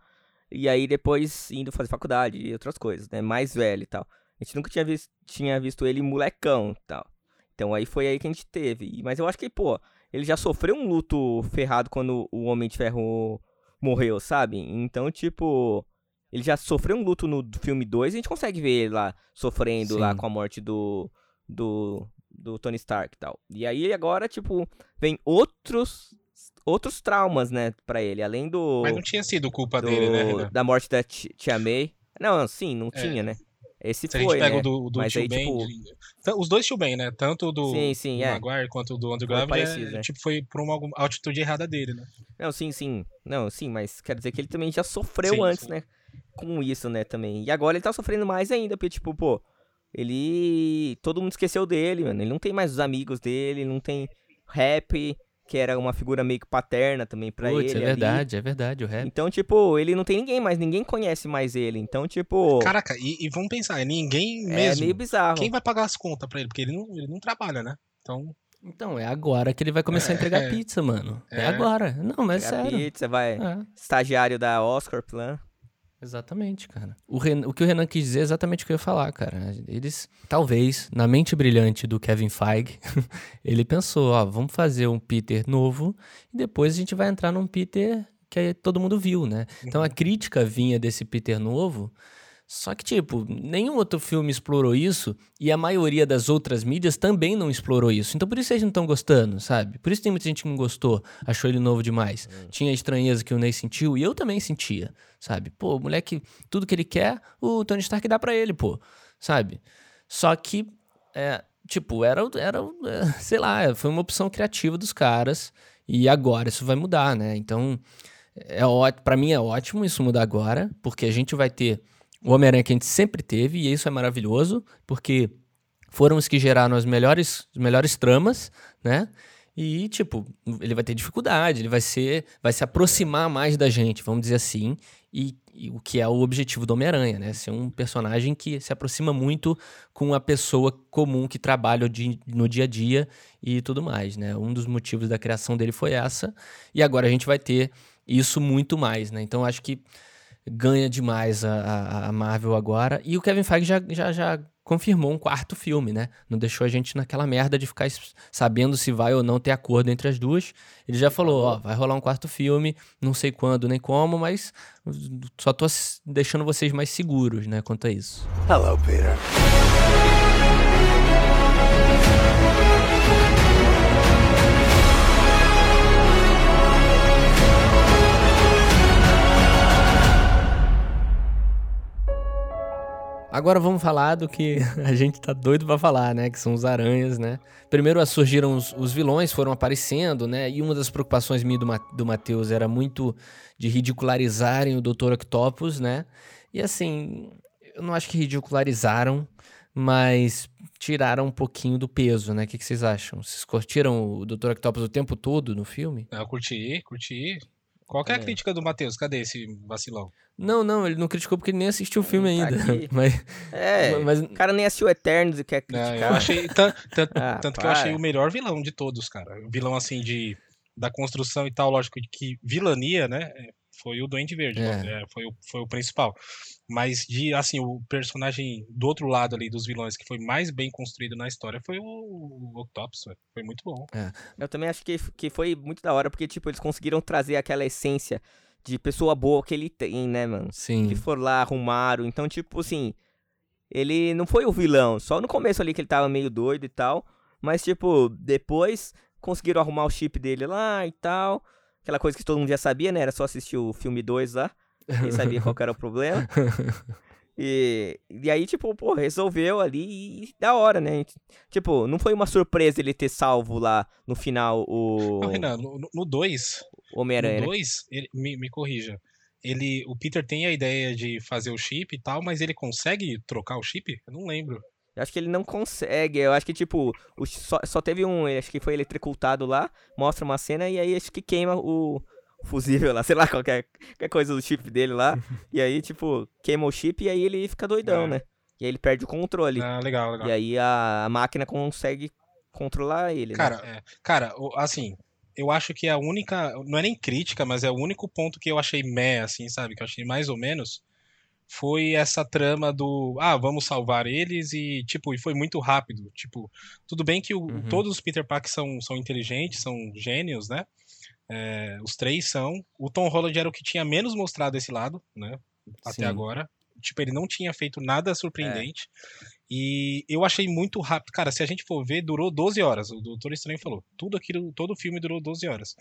E aí depois indo fazer faculdade e outras coisas, né? Mais velho e tal. A gente nunca tinha visto, tinha visto ele molecão tal. Então aí foi aí que a gente teve. Mas eu acho que, pô, ele já sofreu um luto ferrado quando o Homem de Ferro morreu, sabe? Então, tipo, ele já sofreu um luto no filme 2 e a gente consegue ver ele lá sofrendo Sim. lá com a morte do, do, do Tony Stark e tal. E aí agora, tipo, vem outros outros traumas, né, para ele, além do Mas não tinha sido culpa do, dele, né, Renan? Da morte da Tia May. Não, sim, não é. tinha, né? Esse Se foi, a gente pega né? o do, do Mas aí, Ben, tipo... os dois tio Ben, né? Tanto do, sim, sim, do é. Maguire quanto do Andrew Garfield, é, né? tipo, foi por uma altitude errada dele, né? Não, sim, sim. Não, sim, mas quer dizer que ele também já sofreu sim, antes, sim. né? com isso, né, também. E agora ele tá sofrendo mais ainda, porque, tipo, pô, ele. Todo mundo esqueceu dele, mano. Ele não tem mais os amigos dele, não tem rap, que era uma figura meio que paterna também pra Puts, ele. É verdade, ali. é verdade, o rap. Então, tipo, ele não tem ninguém mais, ninguém conhece mais ele. Então, tipo. Caraca, e, e vamos pensar, é ninguém é mesmo. É meio bizarro. Quem vai pagar as contas pra ele? Porque ele não, ele não trabalha, né? Então. Então, é agora que ele vai começar é, a entregar é, pizza, mano. É, é, agora. Não, mas é sério. pizza, vai. É. Estagiário da Oscar Plan. Exatamente, cara. O, Renan, o que o Renan quis dizer é exatamente o que eu ia falar, cara. Eles, talvez, na mente brilhante do Kevin Feige, [laughs] ele pensou, ó, vamos fazer um Peter novo e depois a gente vai entrar num Peter que todo mundo viu, né? Então a uhum. crítica vinha desse Peter novo só que, tipo, nenhum outro filme explorou isso e a maioria das outras mídias também não explorou isso. Então por isso eles não estão gostando, sabe? Por isso tem muita gente que não gostou, achou ele novo demais. Hum. Tinha estranheza que o Ney sentiu e eu também sentia, sabe? Pô, o moleque, tudo que ele quer, o Tony Stark dá para ele, pô, sabe? Só que, é, tipo, era, era, é, [laughs] sei lá, foi uma opção criativa dos caras e agora isso vai mudar, né? Então, é, para mim é ótimo isso mudar agora, porque a gente vai ter o Homem-Aranha que a gente sempre teve, e isso é maravilhoso, porque foram os que geraram as melhores, as melhores tramas, né? E, tipo, ele vai ter dificuldade, ele vai ser. vai se aproximar mais da gente, vamos dizer assim. E, e o que é o objetivo do Homem-Aranha, né? Ser um personagem que se aproxima muito com a pessoa comum que trabalha no dia a dia e tudo mais, né? Um dos motivos da criação dele foi essa. E agora a gente vai ter isso muito mais, né? Então acho que ganha demais a, a, Marvel agora. E o Kevin Feige já, já, já confirmou um quarto filme, né? Não deixou a gente naquela merda de ficar sabendo se vai ou não ter acordo entre as duas. Ele já falou, ó, vai rolar um quarto filme, não sei quando nem como, mas só tô deixando vocês mais seguros, né, quanto a isso. Hello, Peter. Agora vamos falar do que [laughs] a gente tá doido para falar, né? Que são os aranhas, né? Primeiro surgiram os, os, vilões, foram aparecendo, né? E uma das preocupações minha do, do Matheus era muito de ridicularizarem o Dr. Octopus, né? E assim, eu não acho que ridicularizaram, mas tiraram um pouquinho do peso, né? O que, que vocês acham? Vocês curtiram o Dr. Octopus o tempo todo no filme? Eu curti, curti. Qual que é a crítica do Matheus? Cadê esse vacilão? Não, não, ele não criticou porque ele nem assistiu o filme Tá ainda. aqui. [laughs] Mas, É, mas o cara nem assistiu Eternos e quer Não, criticar. eu achei. tan- tan- [laughs] Ah, tanto que eu achei o melhor vilão de todos, cara. O vilão, assim, de, da construção e tal, lógico, de que vilania, né? é, Foi o Duende Verde, É. né, é, foi, o, foi o principal. Mas de, assim, o personagem do outro lado ali dos vilões que foi mais bem construído na história foi o, o Octopus. Foi muito bom. Eu também acho que, que foi muito da hora, porque, tipo, eles conseguiram trazer aquela essência de pessoa boa que ele tem, né, mano? sim. Que foram lá, arrumaram. Então, tipo assim, ele não foi o vilão. Só no começo ali que ele tava meio doido e tal. Mas, tipo, depois conseguiram arrumar o chip dele lá e tal. Aquela coisa que todo mundo já sabia, né? Era só assistir o filme 2 lá. Quem sabia qual era o problema. [laughs] E, e aí, tipo, pô, resolveu ali e da hora, né? Tipo, não foi uma surpresa ele ter salvo lá no final o Não, Renan, no 2, Homem-Aranha, no né? 2, me, me corrija. Ele, o Peter tem a ideia de fazer o chip e tal, mas ele consegue trocar o chip? Eu não lembro. Eu acho que ele não consegue. Eu acho que, tipo, o- só, só teve um. Acho que foi eletricutado lá. Mostra uma cena e aí acho que queima o fusível lá. [laughs] Sei lá, qualquer, qualquer coisa do chip dele lá. [laughs] e aí, tipo, queima o chip e aí ele fica doidão, É. né? E aí ele perde o controle. Ah, legal, legal. E aí a, a máquina consegue controlar ele, né? Cara, é, cara, assim, eu acho que a única. Não é nem crítica, mas é o único ponto que eu achei meh, assim, sabe? Que eu achei mais ou menos. Foi essa trama do. Ah, vamos salvar eles e, tipo, e foi muito rápido. Tipo, tudo bem que o- Uhum. todos os Peter Parker são, são inteligentes, são gênios, né? É, os três são. O Tom Holland era o que tinha menos mostrado esse lado, né? Até Sim. agora. Tipo, ele não tinha feito nada surpreendente. E eu achei muito rápido. Cara, se a gente for ver, durou 12 horas. O Doutor Estranho falou. Tudo aquilo, todo o filme durou 12 horas.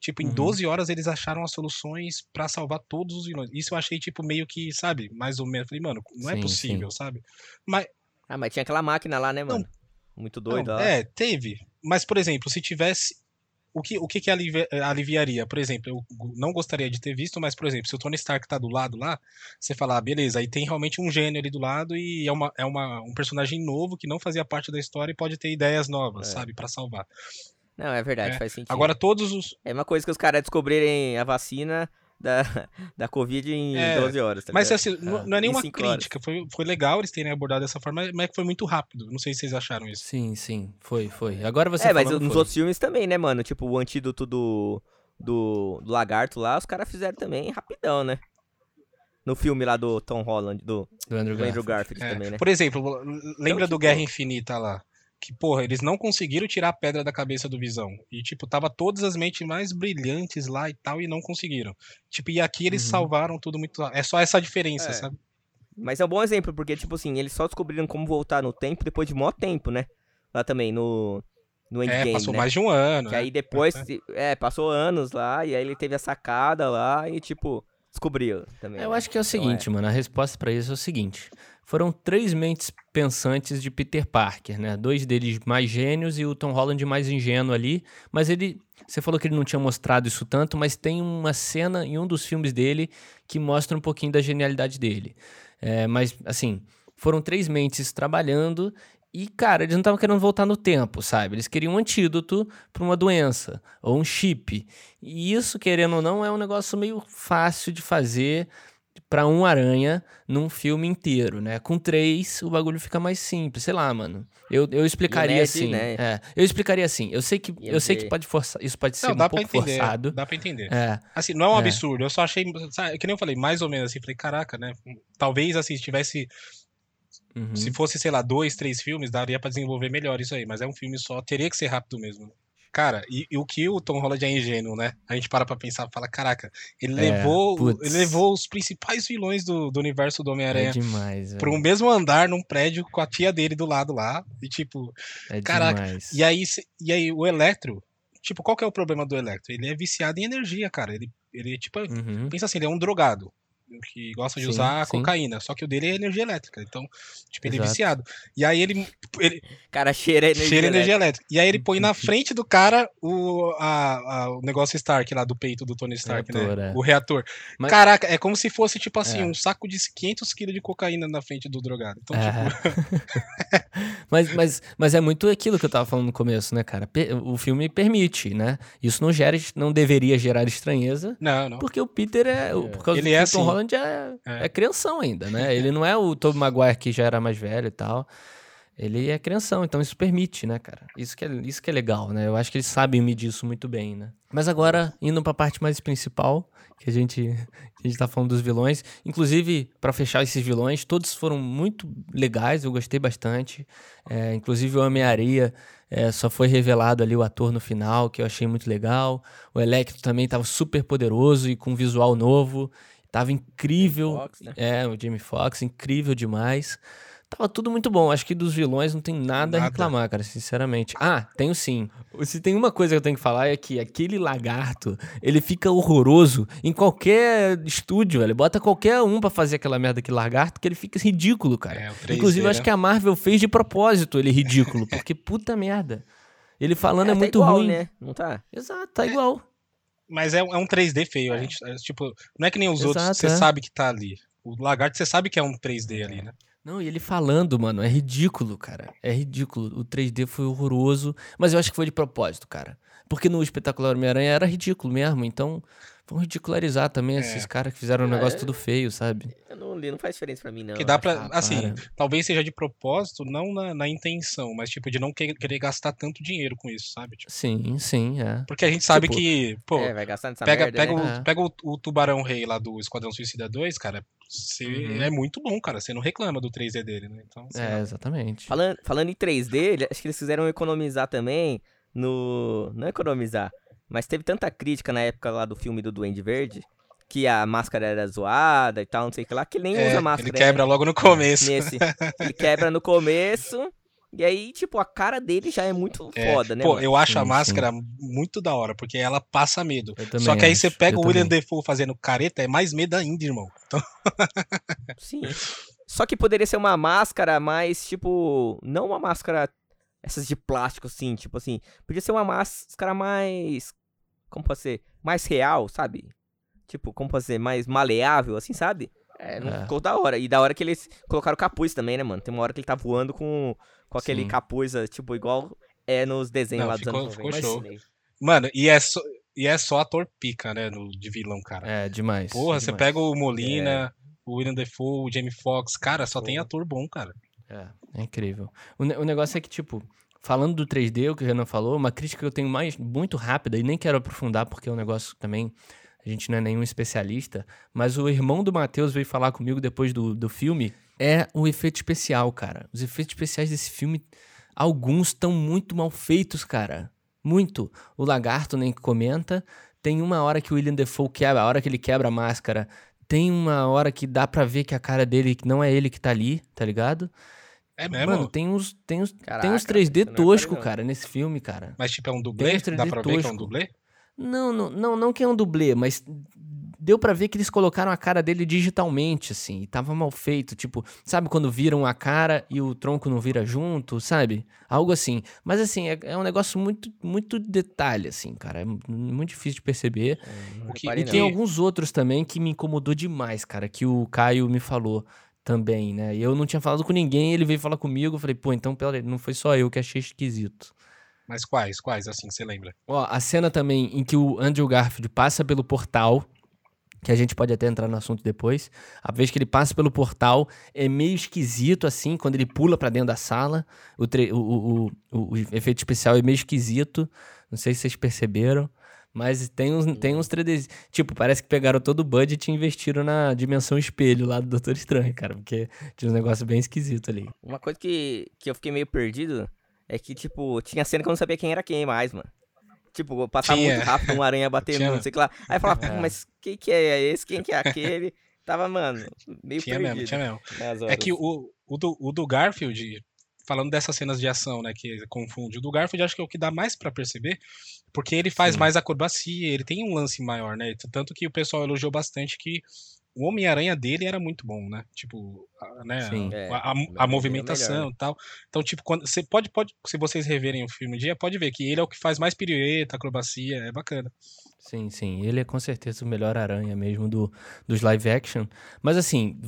Tipo, em Uhum. 12 horas eles acharam as soluções pra salvar todos os vilões. Isso eu achei, tipo, meio que, sabe, mais ou menos. Falei, mano, não é Sim, possível, sabe? Mas, Ah, mas tinha aquela máquina lá, né, mano? Muito doido não, lá. é, teve. Mas, por exemplo, se tivesse. O que, o que, que alivi- aliviaria? Por exemplo, eu não gostaria de ter visto, mas, por exemplo, se o Tony Stark tá do lado lá, você fala, ah, beleza, aí tem realmente um gênio ali do lado e é, uma, é uma, um personagem novo que não fazia parte da história e pode ter ideias novas, É. sabe, pra salvar. Não, é verdade, É. faz sentido. Agora, todos os. É uma coisa que os caras descobrirem a vacina da, [laughs] da Covid em É, 12 horas. Tá Mas ligado? assim, não, não é nenhuma horas. crítica, foi, foi legal eles terem abordado dessa forma, mas é que foi muito rápido. Não sei se vocês acharam isso. Sim, sim. Foi, foi. Agora você é, mas nos foi. outros filmes também, né, mano? Tipo, o antídoto do, do, do lagarto lá, os caras fizeram também rapidão, né? No filme lá do Tom Holland, do, Do Andrew do Andrew Garfield. Garfield É, também, né? Por exemplo, lembra do tipo- Guerra Infinita lá? Que, porra, eles não conseguiram tirar a pedra da cabeça do Visão. E, tipo, tava todas as mentes mais brilhantes lá e tal, e não conseguiram. Tipo, e aqui eles Uhum. salvaram tudo muito. É só essa diferença, É. sabe? Mas é um bom exemplo, porque, tipo assim, eles só descobriram como voltar no tempo depois de maior tempo, né? Lá também, no, no Endgame, É, passou né? mais de um ano. Que né? aí depois, é, passou anos lá, e aí ele teve a sacada lá e, tipo, descobriu também. Eu né? acho que é o Então, seguinte, mano. A resposta pra isso é o seguinte: foram três mentes pensantes de Peter Parker, né? Dois deles mais gênios e o Tom Holland mais ingênuo ali. Mas ele. Você falou que ele não tinha mostrado isso tanto, mas tem uma cena em um dos filmes dele que mostra um pouquinho da genialidade dele. É, mas, assim, foram três mentes trabalhando e, cara, eles não estavam querendo voltar no tempo, sabe? Eles queriam um antídoto para uma doença ou um chip. E isso, querendo ou não, é um negócio meio fácil de fazer para um aranha num filme inteiro, né? Com três, o bagulho fica mais simples. Sei lá, mano. Eu, eu explicaria nerd, assim. né? É, eu explicaria assim. Eu sei que, eu sei que pode forçar, isso pode ser Não, um pouco entender. forçado. Dá pra entender. É, Assim, não é um É. absurdo. Eu só achei. Sabe, que nem eu falei, mais ou menos assim. Falei, caraca, né? Talvez, assim, se tivesse. Uhum. Se fosse, sei lá, dois, três filmes, daria pra desenvolver melhor isso aí. Mas é um filme só, teria que ser rápido mesmo. Cara, e, e o que o Tom Holland é ingênuo, né? A gente para pra pensar e fala, caraca, ele É, levou. putz. Ele levou os principais vilões do, do universo do é Homem-Aranha demais, pra um mesmo andar num prédio com a tia dele do lado lá. E tipo, É caraca, demais. e aí, e aí o Electro, tipo, qual que é o problema do Electro? Ele é viciado em energia, cara. Ele, ele tipo, Uhum. pensa assim, ele é um drogado. Que gosta de Sim, usar sim. cocaína. Só que o dele é energia elétrica. Então, tipo, ele é Exato. viciado. E aí ele, ele Cara, cheira energia. cheira energia elétrica. elétrica. E aí ele põe na frente do cara o, a, a- o negócio Stark lá do peito do Tony Stark, Reator, né? é. O reator. Mas- Caraca, é como se fosse, tipo assim, É. um saco de 500 quilos de cocaína na frente do drogado. Então, tipo, É. [laughs] mas, mas, mas é muito aquilo que eu tava falando no começo, né, cara? O filme permite, né? Isso não gera, não deveria gerar estranheza, não, não. porque o Peter é. o- Por causa Ele do é Tom assim. Holland é, É. é crianção ainda, né? Ele não é o Tobey Maguire que já era mais velho e tal. Ele é crianção, então isso permite, né, cara? Isso que é, isso que é legal, né? Eu acho que eles sabem medir isso muito bem, né? Mas agora, indo pra parte mais principal, que a gente, que a gente tá falando dos vilões. Inclusive, pra fechar esses vilões, todos foram muito legais, eu gostei bastante. É, inclusive o Homem-Areia é, só foi revelado ali o ator no final, que eu achei muito legal. O Electro também tava super poderoso e com um visual novo. Tava incrível. Fox, né? É, o Jamie Foxx, incrível demais. Tava tudo muito bom. Acho que dos vilões não tem nada, a Nada. reclamar, cara, sinceramente. Ah, tenho sim. Se tem uma coisa que eu tenho que falar é que aquele lagarto, ele fica horroroso em qualquer estúdio, ele bota qualquer um pra fazer aquela merda que lagarto, que ele fica ridículo, cara. É, o 3D, Inclusive, acho né? que a Marvel fez de propósito ele ridículo, porque puta merda. Ele falando é, tá muito igual, ruim. né? Não tá? Exato, tá igual. Mas é, um- é um 3D feio. A gente, é, tipo, não é que nem os outros, Exato, você é. sabe que tá ali. O lagarto, você sabe que é um 3D ali, né? Não, e ele falando, mano, é ridículo, cara. É ridículo. O 3D foi horroroso, mas eu acho que foi de propósito, cara. Porque no espetacular Homem-Aranha era ridículo mesmo, então vamos ridicularizar também É. esses caras que fizeram um Ah, negócio é? tudo feio, sabe? Eu não, li, não faz diferença pra mim, não. que dá pra. ah, assim, para. talvez seja de propósito, não na, na intenção, mas tipo, de não que- querer gastar tanto dinheiro com isso, sabe? Tipo, Sim, sim, é. porque a gente sabe Tipo, que, pô. É, vai gastar nessa pega, merda, pega, né? o, É. pega o, o Tubarão Rei lá do Esquadrão Suicida 2, cara. Você Uhum. é muito bom, cara. Você não reclama do 3D dele, né? Então, É, lá. exatamente. Falando, falando em 3D, ele- acho que eles quiseram economizar também no... Não economizar, mas teve tanta crítica na época lá do filme do Duende Verde, que a máscara era zoada e tal, não sei o que lá, que nem É, usa máscara. ele quebra logo no começo. né? Nesse. Ele quebra no começo, e aí, tipo, a cara dele já é muito É, foda, né, Pô, mano? eu acho a Sim, máscara muito da hora, porque ela passa medo. Só que aí acho, você pega eu o William também. Defoe fazendo careta, é mais medo ainda, irmão. Então, Sim. Só que poderia ser uma máscara mais, tipo, não uma máscara essas de plástico, assim, tipo assim, podia ser uma máscara mais, como pode ser, mais real, sabe? Tipo, como pode ser, mais maleável, assim, sabe? É, não É. ficou da hora. E da hora que eles colocaram capuz também, né, mano? Tem uma hora que ele tá voando com, com aquele Sim. capuz, eh, tipo, igual é nos desenhos Não, lá dos ficou- anos ficou 90. show. Mas, mano, e é só, e é só ator pica, né? No, de vilão, cara. É, demais. Porra, você demais. pega o Molina, o William Defoe, o Jamie Foxx, cara, só tem Porra. ator bom, cara. É, é incrível. O, ne- o negócio é que, tipo, falando do 3D, o que o Renan falou, uma crítica que eu tenho mais, muito rápida, e nem quero aprofundar, porque é um negócio também, a gente não é nenhum especialista, mas o irmão do Matheus veio falar comigo depois do, do filme, é o efeito especial, cara. Os efeitos especiais desse filme, alguns estão muito mal feitos, cara. Muito. O lagarto nem comenta. Tem uma hora que o William Defoe quebra, a hora que ele quebra a máscara, tem uma hora que dá pra ver que a cara dele não é ele que tá ali, tá ligado? É mesmo? Mano, tem uns, tem uns, tem Caraca, uns 3D isso não é tosco, não. cara, nesse filme, cara. Mas tipo, é um Tem dublê? uns 3D Dá pra ver que é um tosco. dublê? Não, não, não, não que é um dublê, mas deu pra ver que eles colocaram a cara dele digitalmente, assim, e tava mal feito, tipo, sabe quando viram a cara e o tronco não vira junto, sabe? Algo assim. Mas assim, é, é um negócio muito, muito detalhe, assim, cara, é mu- muito difícil de perceber. O que- E não. tem alguns outros também que me incomodou demais, cara, que o Caio me falou também, né? E eu não tinha falado com ninguém, ele veio falar comigo, eu falei, pô, então pera, não foi só eu que achei esquisito. Mas quais? Quais, assim, você lembra? Ó, a cena também em que o Andrew Garfield passa pelo portal, que a gente pode até entrar no assunto depois. A vez que ele passa pelo portal é meio esquisito assim, quando ele pula pra dentro da sala. O, o, o, o efeito especial é meio esquisito. Não sei se vocês perceberam. Mas tem uns, tem uns 3D. Tipo, parece que pegaram todo o budget e investiram na dimensão espelho lá do Doutor Estranho, cara. Porque tinha um negócio bem esquisito ali. Uma coisa que, que eu fiquei meio perdido é que, tipo, tinha cena que eu não sabia quem era quem mais, mano. Tipo, passava Tinha. muito rápido um aranha batendo, [laughs] não sei o que lá. Aí eu falava, É. "Pô, mas quem que é esse? Quem que é aquele? Tava, mano, meio Tinha perdido. mesmo, tinha mesmo. É que o, o, do, o do Garfield, falando dessas cenas de ação, né, que confunde, o do Garfield acho que é o que dá mais pra perceber, porque ele faz Sim. mais acrobacia, ele tem um lance maior, né, tanto que o pessoal elogiou bastante que o Homem-Aranha dele era muito bom, né? Tipo, né? Sim, é. a, a, a movimentação e tal. Então, tipo, quando você pode, pode, se vocês reverem o filme um dia, pode ver que ele é o que faz mais pirueta, acrobacia, é bacana. Sim, sim. Ele é com certeza o melhor aranha mesmo do, dos live action. Mas assim,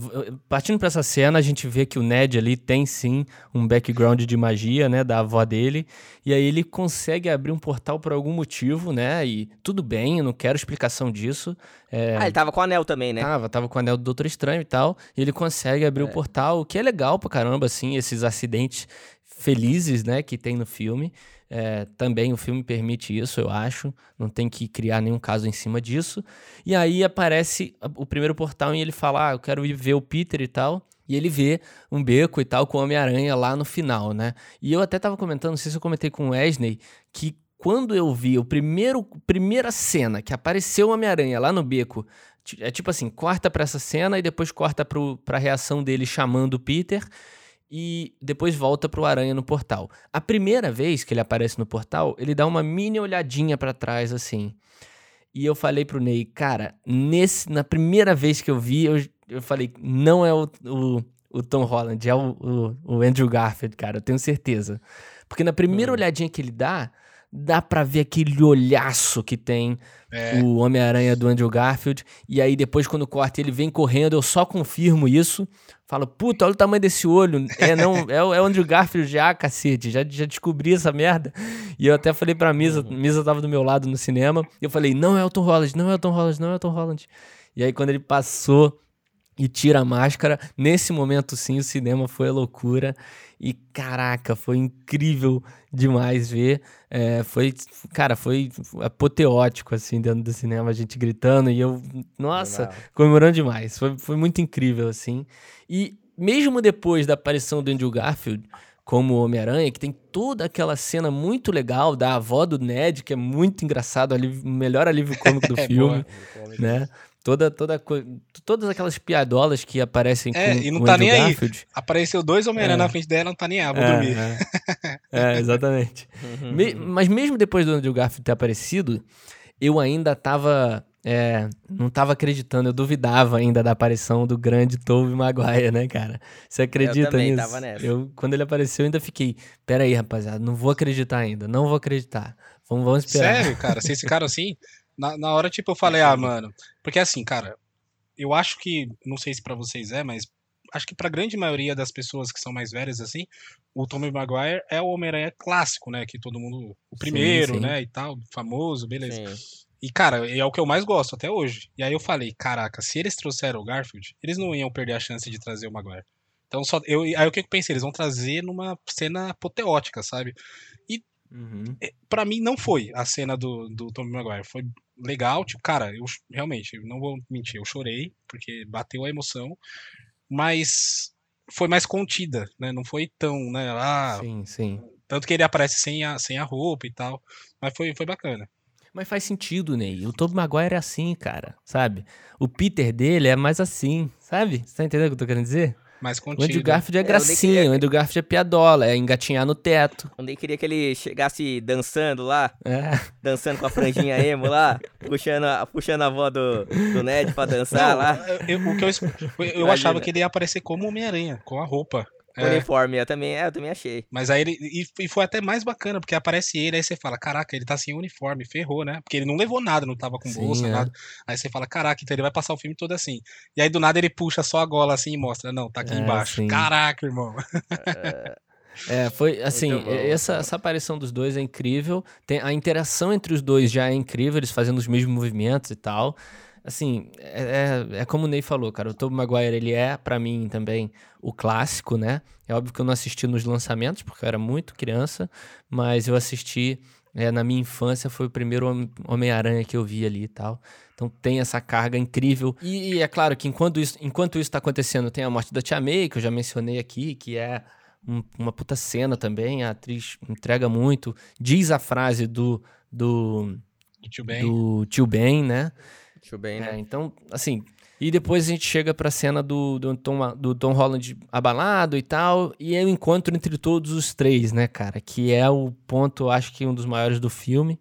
partindo para essa cena, a gente vê que o Ned ali tem sim um background de magia, né, da avó dele. E aí ele consegue abrir um portal por algum motivo, né? E tudo bem, eu não quero explicação disso. É... Ah, ele tava com o anel também, né? Tava, tava com o anel do Doutor Estranho e tal. E ele consegue abrir é. o portal, o que é legal pra caramba, assim, esses acidentes felizes, né, que tem no filme. É, também o filme permite isso, eu acho. Não tem que criar nenhum caso em cima disso. E aí aparece o primeiro portal e ele fala: Ah, eu quero ir ver o Peter e tal. E ele vê um beco e tal com o Homem-Aranha lá no final, né? E eu até tava comentando, não sei se eu comentei com o Wesley, que quando eu vi o primeiro primeira cena que apareceu o Homem-Aranha lá no beco, é tipo assim, corta para essa cena e depois corta pro, pra reação dele chamando o Peter e depois volta pro Aranha no portal. A primeira vez que ele aparece no portal, ele dá uma mini olhadinha para trás assim. E eu falei pro Ney, cara, nesse, na primeira vez que eu vi, eu, eu falei, não é o, o, o Tom Holland, é o, o, o, Andrew Garfield, cara, eu tenho certeza. Porque na primeira hum. olhadinha que ele dá, dá pra ver aquele olhaço que tem é. o Homem-Aranha do Andrew Garfield. E aí depois, quando corta ele vem correndo, eu só confirmo isso. Falo, puta, olha o tamanho desse olho. É, não, é, o, é Andrew Garfield já, cacete. Já, já descobri essa merda. E eu até falei pra Misa, uhum. Misa tava do meu lado no cinema. E eu falei, não é o Tom Holland, não é o Tom Holland, não é o Tom Holland. E aí quando ele passou e tira a máscara, nesse momento sim o cinema foi a loucura. E caraca, foi incrível demais ver. É, foi, cara, foi apoteótico, assim, dentro do cinema, a gente gritando e eu, nossa, comemorando demais. Foi, foi muito incrível, assim. E mesmo depois da aparição do Andrew Garfield como Homem-Aranha, que tem toda aquela cena muito legal da avó do Ned, que é muito engraçado, o melhor alívio cômico do [laughs] é filme, né? Toda, toda, todas aquelas piadolas que aparecem é, com, e não com tá nem Garfield. aí. Apareceu dois Homem-Aranha é. na frente dela, não tá nem aí, vou é, dormir. É, [laughs] é exatamente. Me, mas mesmo depois do Andrew Garfield ter aparecido, eu ainda tava. É, não tava acreditando, eu duvidava ainda da aparição do grande Tobey Maguire, né, cara? Você acredita eu também nisso? Tava nessa. Eu, quando ele apareceu, eu ainda fiquei, pera aí, rapaziada, não vou acreditar ainda, não vou acreditar. Vamos, vamos esperar. Sério, cara? Vocês ficaram assim? [laughs] Na, na hora, tipo, eu falei, ah, mano. Porque assim, cara, eu acho que. Não sei se para vocês é, mas acho que pra grande maioria das pessoas que são mais velhas, assim, o Tommy Maguire é o Homem-Aranha clássico, né? Que todo mundo. O primeiro, sim, sim. né? E tal, famoso, beleza. Sim. E, cara, é o que eu mais gosto até hoje. E aí eu falei, caraca, se eles trouxeram o Garfield, eles não iam perder a chance de trazer o Maguire. Então, só, eu, aí o que eu pensei? Eles vão trazer numa cena apoteótica, sabe? Uhum. É, para mim não foi a cena do, do Tommy Maguire. Foi legal, tipo, cara, eu realmente, não vou mentir, eu chorei, porque bateu a emoção, mas foi mais contida, né? Não foi tão, né? Ah, sim, sim. Tanto que ele aparece sem a, sem a roupa e tal. Mas foi, foi bacana. Mas faz sentido, Ney. O Tobey Maguire é assim, cara, sabe? O Peter dele é mais assim, sabe? Você tá entendendo o que eu tô querendo dizer? Mais contido. O Andrew Garfield é gracinha, queria... o Andrew Garfield é piadola, é engatinhar no teto. O nem queria que ele chegasse dançando lá, é. dançando com a franjinha [laughs] emo lá, puxando, a, puxando a avó do, do Ned pra dançar Não, lá. Eu, o que eu, eu achava que ele ia aparecer como Homem-Aranha, com a roupa. É. Uniforme, eu também, é, eu também achei. Mas aí ele. E, e, foi até mais bacana, porque aparece ele, aí você fala, caraca, ele tá sem uniforme, ferrou, né? Porque ele não levou nada, não tava com Sim, bolsa, é. nada. Aí você fala, caraca, então ele vai passar o filme todo assim. E aí do nada ele puxa só a gola assim e mostra, não, tá aqui é, embaixo. Sim. Caraca, irmão. É, foi [laughs] assim, bom, essa, essa aparição dos dois é incrível. Tem, a interação entre os dois já é incrível, eles fazendo os mesmos movimentos e tal assim, é, é, é, como o Ney falou, cara. O Tobey Maguire, ele é, para mim, também o clássico, né? É óbvio que eu não assisti nos lançamentos, porque eu era muito criança, mas eu assisti é, na minha infância, foi o primeiro Homem-Aranha que eu vi ali e tal. Então tem essa carga incrível. E, e é claro que enquanto isso, enquanto isso tá acontecendo, tem a morte da Tia May, que eu já mencionei aqui, que é um, uma puta cena também. A atriz entrega muito. Diz a frase do. Do, do tio Ben. Do tio Ben, né? Muito bem, né? É, então, assim. E depois a gente chega pra cena do, do, Tom, do Tom Holland abalado e tal. E é o encontro entre todos os três, né, cara? Que é o ponto, acho que um dos maiores do filme.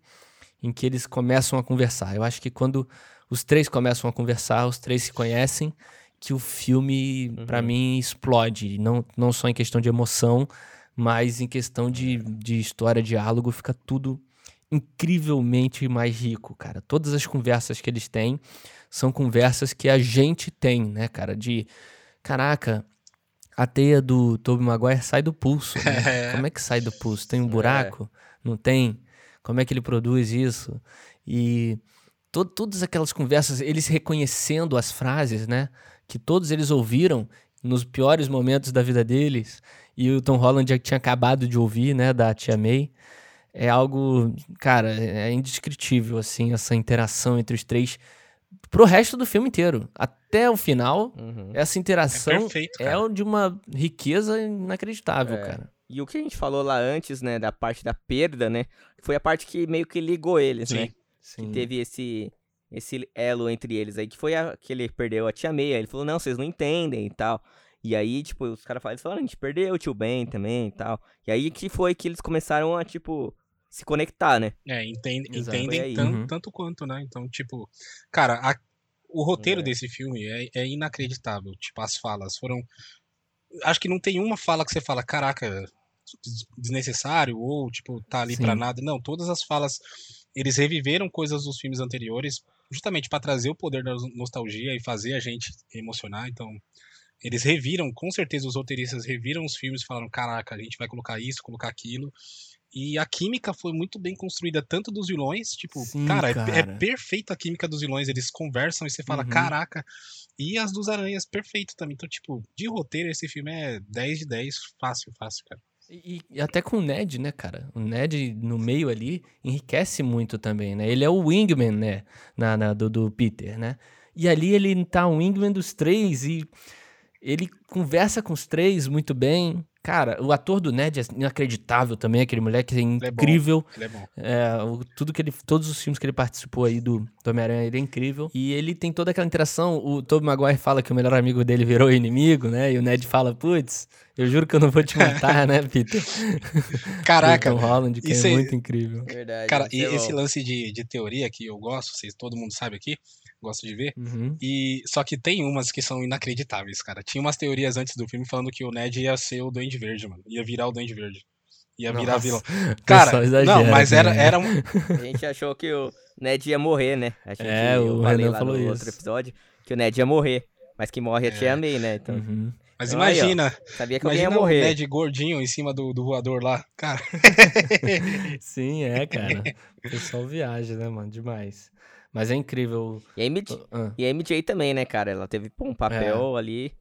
em que eles começam a conversar. Eu acho que quando os três começam a conversar, os três se conhecem, que o filme, uhum. para mim, explode. Não, não só em questão de emoção, mas em questão de, de história, diálogo, fica tudo incrivelmente mais rico, cara. Todas as conversas que eles têm são conversas que a gente tem, né, cara? De caraca, a teia do Tobey Maguire sai do pulso. Né? [laughs] Como é que sai do pulso? Tem um é. buraco? É. Não tem? Como é que ele produz isso? E to todas aquelas conversas, eles reconhecendo as frases, né? Que todos eles ouviram nos piores momentos da vida deles. E o Tom Holland já tinha acabado de ouvir, né? Da Tia May. É algo, cara, é indescritível, assim, essa interação entre os três pro resto do filme inteiro. Até o final, uhum. essa interação é, perfeito, é, de uma riqueza inacreditável, é. cara. E o que a gente falou lá antes, né, da parte da perda, né, foi a parte que meio que ligou eles, Sim. né? Sim. Que teve esse esse elo entre eles aí, que foi a, que ele perdeu a tia Meia. Ele falou, não, vocês não entendem e tal. E aí, tipo, os caras falaram, a gente perdeu o tio Ben também e tal. E aí que foi que eles começaram a, tipo, se conectar, né? É, entende, entendem tanto, uhum. tanto quanto, né? Então, tipo, cara, a, o roteiro é. desse filme é, é, inacreditável. Tipo, as falas foram. Acho que não tem uma fala que você fala, caraca, desnecessário, ou, tipo, tá ali Sim. pra nada. Não, todas as falas. Eles reviveram coisas dos filmes anteriores, justamente para trazer o poder da nostalgia e fazer a gente emocionar. Então, eles reviram, com certeza os roteiristas reviram os filmes e falaram: caraca, a gente vai colocar isso, colocar aquilo. E a química foi muito bem construída, tanto dos vilões, tipo, Sim, cara, cara. É, é, perfeita a química dos vilões, eles conversam e você fala, uhum. caraca. E as dos aranhas, perfeito também. Então, tipo, de roteiro, esse filme é 10 de 10, fácil, fácil, cara. E, e, até com o Ned, né, cara? O Ned no meio ali enriquece muito também, né? Ele é o wingman, né? Na, na do, do Peter, né? E ali ele tá o wingman dos três e ele conversa com os três muito bem. Cara, o ator do Ned é inacreditável também, aquele moleque é incrível. Ele é bom. Ele é bom. É, o, tudo que ele, todos os filmes que ele participou aí do, do Homem-Aranha, ele é incrível. E ele tem toda aquela interação. O Tobey Maguire fala que o melhor amigo dele virou inimigo, né? E o Ned fala, putz, eu juro que eu não vou te matar, né, [laughs] Peter? Caraca. Tom Holland, que é, é muito incrível. Verdade. Cara, e é esse lance de, de teoria que eu gosto, vocês, todo mundo sabe aqui, gosto de ver. Uhum. E só que tem umas que são inacreditáveis, cara. Tinha umas teorias antes do filme falando que o Ned ia ser o Duende Verde, mano. Ia virar o Duende Verde. Ia virar Nossa, vilão. [laughs] Cara, exagera, não, mas era, era um... A gente achou que o Ned ia morrer, né? A gente, é, o Renan falou no isso. outro episódio que o Ned ia morrer. Mas que morre é. a Tia May, né? Então... Uhum. Mas então, imagina. Aí, sabia que imagina alguém ia morrer. o Ned gordinho em cima do, do voador lá. Cara. [laughs] Sim, é, cara. O pessoal viaja, né, mano? Demais. Mas é incrível. E a, MJ, uh. e a MJ também, né, cara? Ela teve pô, um papel é. ali.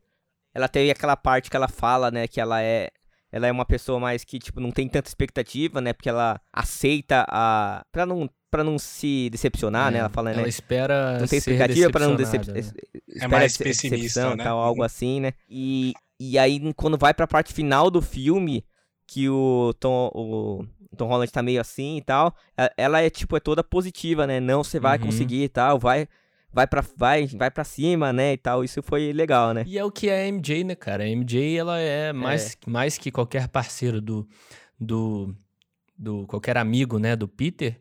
Ela teve aquela parte que ela fala, né, que ela é ela é uma pessoa mais que, tipo, não tem tanta expectativa, né? Porque ela aceita a. Pra não, pra não se decepcionar, é, né? Ela fala, ela né? espera. Não tem expectativa pra não decepcionar. Né? É mais pessimista, né? Tal, algo assim, né? E, e aí, quando vai pra parte final do filme, que o Tom, o Tom Holland tá meio assim e tal, ela é, tipo, é toda positiva, né? Não, você vai uhum. conseguir e tal, vai vai para vai, vai para cima, né, e tal. Isso foi legal, né? E é o que é a MJ, né, cara? A MJ ela é mais, é. mais que qualquer parceiro do, do do qualquer amigo, né, do Peter.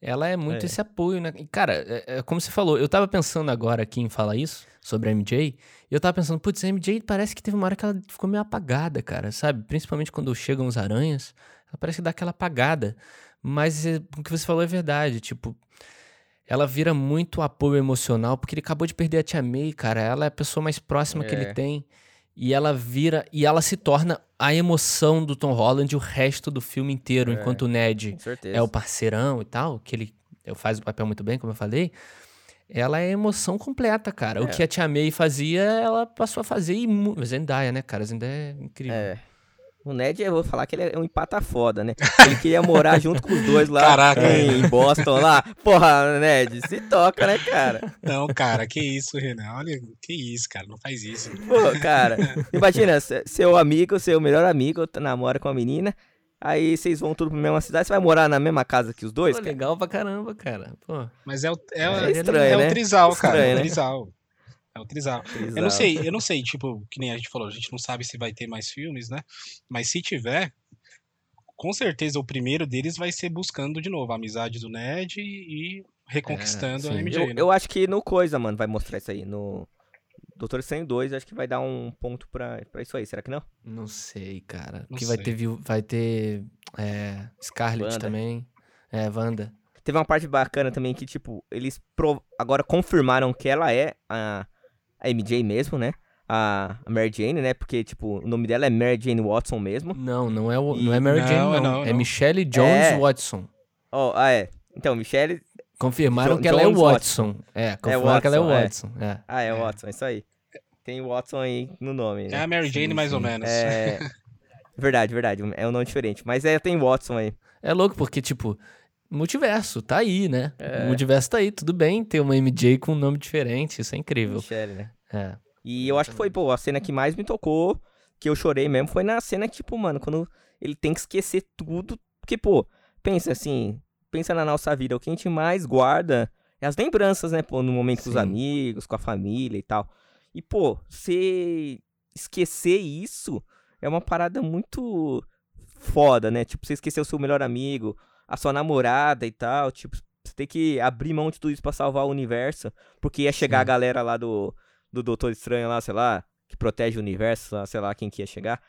Ela é muito é. esse apoio, né? E, cara, é, é, como você falou, eu tava pensando agora aqui em falar isso, sobre a MJ, e eu tava pensando, putz, a MJ parece que teve uma hora que ela ficou meio apagada, cara, sabe? Principalmente quando chegam os aranhas, parece que dá aquela apagada. Mas é, o que você falou é verdade, tipo, ela vira muito apoio emocional, porque ele acabou de perder a Tia May, cara. Ela é a pessoa mais próxima é. que ele é. tem. E ela vira. E ela se torna a emoção do Tom Holland o resto do filme inteiro. É. Enquanto o Ned é o parceirão e tal, que ele faz o papel muito bem, como eu falei. Ela é emoção completa, cara. É. O que a Tia May fazia, ela passou a fazer. E... Zendaya, né, cara? Zendaya é incrível. É. O Ned, eu vou falar que ele é um empata foda, né? Ele queria morar [laughs] junto com os dois lá Caraca, em, é. Boston lá. Porra, Ned, se toca, né, cara? Não, cara, que isso, Renan? Olha, que isso, cara, não faz isso. Pô, cara, imagina, seu amigo, seu melhor amigo namora com a menina, aí vocês vão tudo pra mesma cidade, você vai morar na mesma casa que os dois? Pô, legal pra caramba, cara. Pô. Mas é o, é, é, estranho, é, né? o trisal, cara, é o né? É. Eu não sei, eu não sei, tipo, que nem a gente falou, a gente não sabe se vai ter mais filmes, né? Mas se tiver, com certeza o primeiro deles vai ser buscando de novo a amizade do Ned e reconquistando É, a. MJ, Eu, né? eu acho que no Coisa, mano, vai mostrar isso aí. No Doutor Estranho 2, acho que vai dar um ponto pra, pra isso aí. Será que não? Não sei, cara. Não Porque vai sei. ter, viu- vai ter é, Scarlet Wanda. também. É, Wanda. Teve uma parte bacana também que, tipo, eles pro- agora confirmaram que ela é a, a MJ mesmo, né? A, Mary Jane, né? Porque, tipo, o nome dela é Mary Jane Watson mesmo. Não, não é, o, E- não é Mary Não, Jane, é não. não, É não. Michelle Jones É. Watson. Ó, ah, é. Então, Michelle. Confirmaram Jo- que ela é Jones Watson. É, confirmaram que ela é Watson, é. Watson. É. Ah, é, É. Watson, é isso aí. Tem o Watson aí no nome. É Né? a Mary Jane Sim, mais ou sim. menos. É. [laughs] Verdade, verdade. É um nome diferente. Mas é, tem Watson aí. É louco porque, tipo, multiverso, tá aí, né? É. O multiverso tá aí, tudo bem ter uma MJ com um nome diferente, isso é incrível. Michelle, né? É. E eu acho que foi, pô, a cena que mais me tocou, que eu chorei mesmo, foi na cena que, tipo, mano, quando ele tem que esquecer tudo. Porque, pô, pensa assim, pensa na nossa vida, o que a gente mais guarda é as lembranças, né, pô, no momento com os Sim. amigos, com a família e tal. E, pô, você esquecer isso é uma parada muito foda, né? Tipo, você esquecer o seu melhor amigo, a sua namorada e tal, tipo, você tem que abrir mão de tudo isso pra salvar o universo, porque ia chegar Sim. a galera lá do, do Doutor Estranho lá, sei lá, que protege o universo, lá, sei lá quem que ia chegar,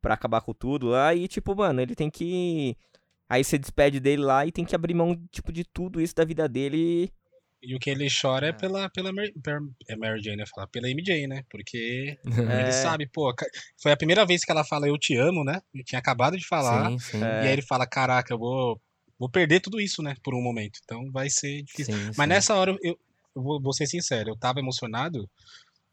pra acabar com tudo lá, e tipo, mano, ele tem que... Aí você despede dele lá e tem que abrir mão, tipo, de tudo isso da vida dele. E o que ele chora é pela, pela Mary, é Mary Jane, eu ia falar, pela MJ, né? Porque [laughs] É. ele sabe, pô, foi a primeira vez que ela fala eu te amo, né? Ele tinha acabado de falar. Sim, sim. É. E aí ele fala, caraca, eu vou, vou perder tudo isso, né? Por um momento. Então vai ser difícil. sim, Mas sim. nessa hora, eu, eu vou, vou ser sincero, eu tava emocionado,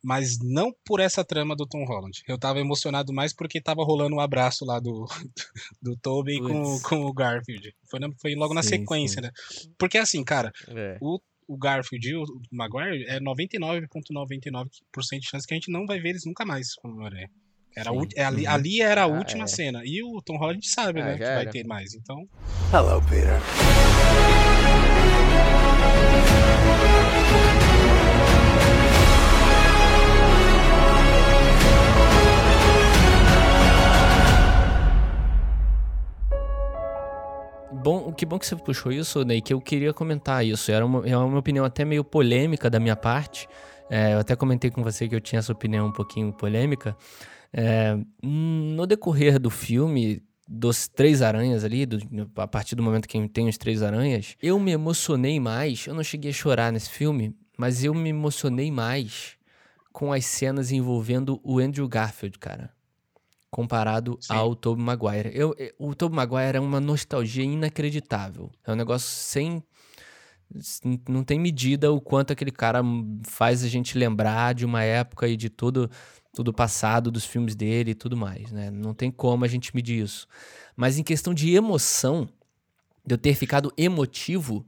mas não por essa trama do Tom Holland. Eu tava emocionado mais porque tava rolando um abraço lá do, [laughs] do Tobey com, com o Garfield. Foi, na- foi logo na Sim, sequência, né? Porque assim, cara, É. o Garfield e o Maguire é 99,99% de chance que a gente não vai ver eles nunca mais como Homem-Aranha. Era Sim. é ali, Uhum. ali era a Ah, última é. cena. E o Tom Holland sabe, Ah, né? Que vai era. ter mais. Então, Hello, Peter. Bom, que bom que você puxou isso, Ney, que eu queria comentar isso. Era uma, é uma opinião até meio polêmica da minha parte. É, eu até comentei com você que eu tinha essa opinião um pouquinho polêmica. É, no decorrer do filme, dos três aranhas ali, do- a partir do momento que tem os três aranhas, eu me emocionei mais. Eu não cheguei a chorar nesse filme, mas eu me emocionei mais com as cenas envolvendo o Andrew Garfield, cara. Comparado Sim. ao Tobey Maguire. Eu, eu- o Tobey Maguire é uma nostalgia inacreditável. É um negócio sem. Não tem medida o quanto aquele cara faz a gente lembrar de uma época e de tudo tudo passado dos filmes dele e tudo mais, né? Não tem como a gente medir isso. Mas em questão de emoção, de eu ter ficado emotivo,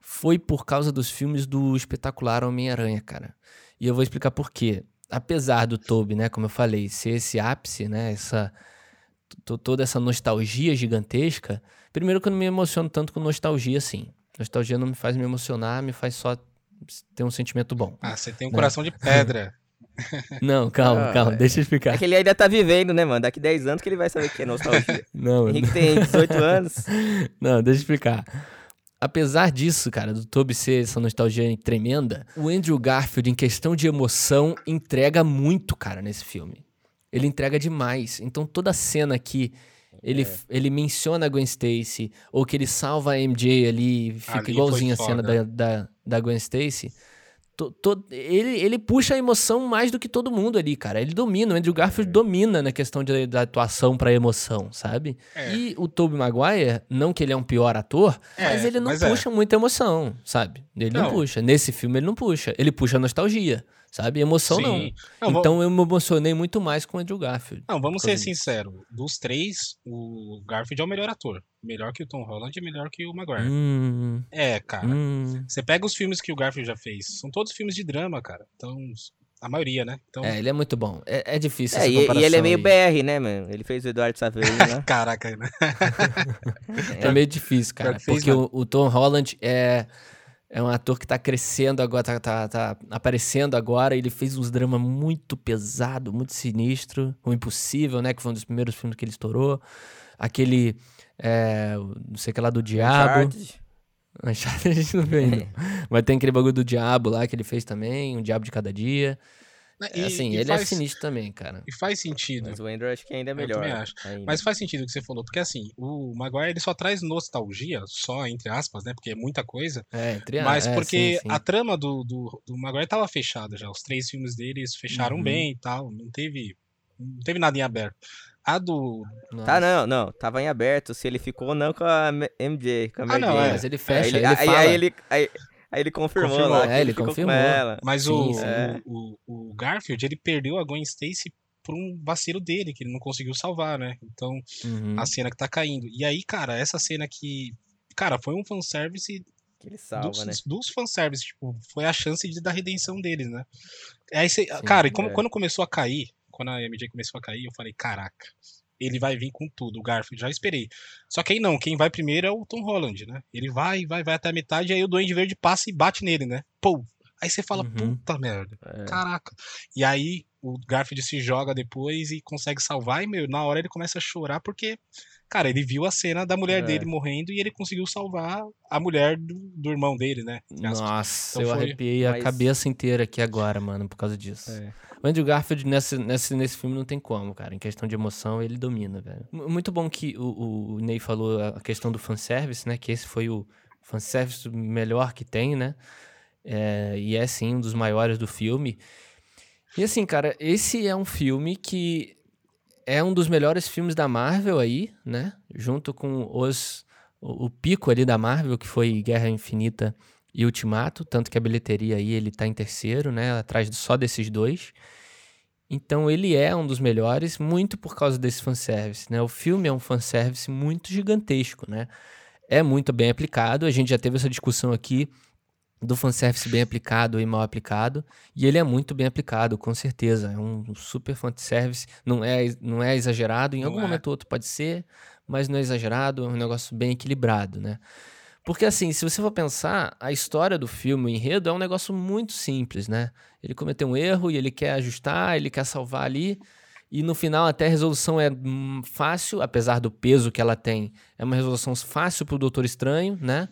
foi por causa dos filmes do espetacular Homem-Aranha, cara. E eu vou explicar por quê. Apesar do Toby, né, como eu falei, ser esse ápice, né, essa to- toda essa nostalgia gigantesca, primeiro que eu não me emociono tanto com nostalgia assim. Nostalgia não me faz me emocionar, me faz só ter um sentimento bom. ah, você tem um Né? coração de pedra. [laughs] Não, calma, Ah, calma, é. deixa eu explicar. É que ele ainda tá vivendo, né, mano? Daqui 10 anos que ele vai saber o que é nostalgia. [laughs] Não, Henrique tem 18 anos. [laughs] Não, deixa eu explicar. Apesar disso, cara, do Toby ser essa nostalgia tremenda, o Andrew Garfield, em questão de emoção, entrega muito, cara, nesse filme. Ele entrega demais. Então, toda cena que ele, É. ele menciona a Gwen Stacy, ou que ele salva a MJ ali, fica Ali igualzinho a cena da, da, da Gwen Stacy. To- to- ele, ele puxa a emoção mais do que todo mundo ali, cara. Ele domina, o Andrew Garfield domina na questão de, da atuação pra emoção, sabe? É. E o Tobey Maguire, não que ele é um pior ator, É, mas ele não mas é. puxa muita emoção, sabe? Ele não. Não. puxa. Nesse filme ele não puxa. Ele puxa nostalgia, sabe? Emoção não. Sim. Não, va- então eu me emocionei muito mais com o Andrew Garfield. Não, vamos ser sinceros. Dos três, o Garfield é o melhor ator. Melhor que o Tom Holland e melhor que o Maguire. Hum, É, cara. hum. Você pega os filmes que o Garfield já fez. São todos filmes de drama, cara. Então, a maioria, né? Então, É, ele é muito bom. É, é difícil É, essa e, e ele é meio aí. BR, né, mano? Ele fez o Eduardo Saveiro lá. [laughs] caraca, né? É meio difícil, cara. Pior que fez, Porque mano. o, o Tom Holland é, é um ator que tá crescendo agora, tá, tá, tá aparecendo agora. Ele fez uns dramas muito pesado, muito sinistro. O Impossível, né? Que foi um dos primeiros filmes que ele estourou. Aquele é, não sei o que lá do diabo. Uncharted a gente [laughs] não viu ainda. É. Mas tem aquele bagulho do diabo lá que ele fez também, um diabo de cada dia. É, assim, e ele é faz, é sinistro também, cara. E faz sentido. Mas o Andrew acho que ainda é melhor. Eu acho. Mas faz sentido o que você falou, porque assim, o Maguire ele só traz nostalgia, só entre aspas, né? Porque é muita coisa. É, entre Mas é, porque sim, sim. a trama do, do, do Maguire tava fechada já. Os três filmes deles fecharam uhum. bem e tal. Não teve, não teve nada em aberto. A do. Nossa. Tá, não, não. Tava em aberto se ele ficou ou não com a MJ. Com a ah, não, é. Mas ele fecha. Aí ele, aí, aí, ele, aí, Aí ele confirmou, confirmou. lá. É, ele, confirmou. Mas o, é. o, o, Garfield, ele perdeu a Gwen Stacy por um vacilo dele, que ele não conseguiu salvar, né? Então, uhum. a cena que tá caindo. E aí, cara, essa cena que. Cara, foi um fanservice. Que ele salva, dos, né? dos fanservice, tipo, foi a chance de, da redenção deles, né? Aí cê, Sim, cara, e como, é. quando começou a cair, quando a MJ começou a cair, eu falei, caraca, ele vai vir com tudo, o Garfield, já esperei. Só que aí não, quem vai primeiro é o Tom Holland, né? Ele vai, vai, vai até a metade, aí o Duende Verde passa e bate nele, né? Pô! Aí você fala, uhum. puta merda, é. caraca. E aí o Garfield se joga depois e consegue salvar, e meu, na hora ele começa a chorar porque, cara, ele viu a cena da mulher é. dele morrendo e ele conseguiu salvar a mulher do, do irmão dele, né? Nossa, então eu foi... arrepiei Mas... a cabeça inteira aqui agora, mano, por causa disso. É. O Andrew Garfield nesse, nesse, nesse filme não tem como, cara. Em questão de emoção, ele domina, velho. Muito bom que o, o Ney falou a questão do fanservice, né? Que esse foi o fanservice melhor que tem, né? É, e é, sim, um dos maiores do filme. E assim, cara, esse é um filme que é um dos melhores filmes da Marvel aí, né? Junto com os o, o pico ali da Marvel, que foi Guerra Infinita e Ultimato, tanto que a bilheteria aí ele tá em terceiro, né, atrás só desses dois. Então ele é um dos melhores, muito por causa desse fanservice, né? O filme é um fanservice muito gigantesco, né? É muito bem aplicado, a gente já teve essa discussão aqui do fanservice bem aplicado e mal aplicado, e ele é muito bem aplicado, com certeza. É um super fanservice, não é, não é exagerado, em não algum é. momento ou outro pode ser, mas não é exagerado, é um negócio bem equilibrado, né? Porque, assim, se você for pensar, a história do filme, o enredo, é um negócio muito simples, né? Ele cometeu um erro e ele quer ajustar, ele quer salvar ali. E no final, até a resolução é hum, fácil, apesar do peso que ela tem. É uma resolução fácil pro Doutor Estranho, né?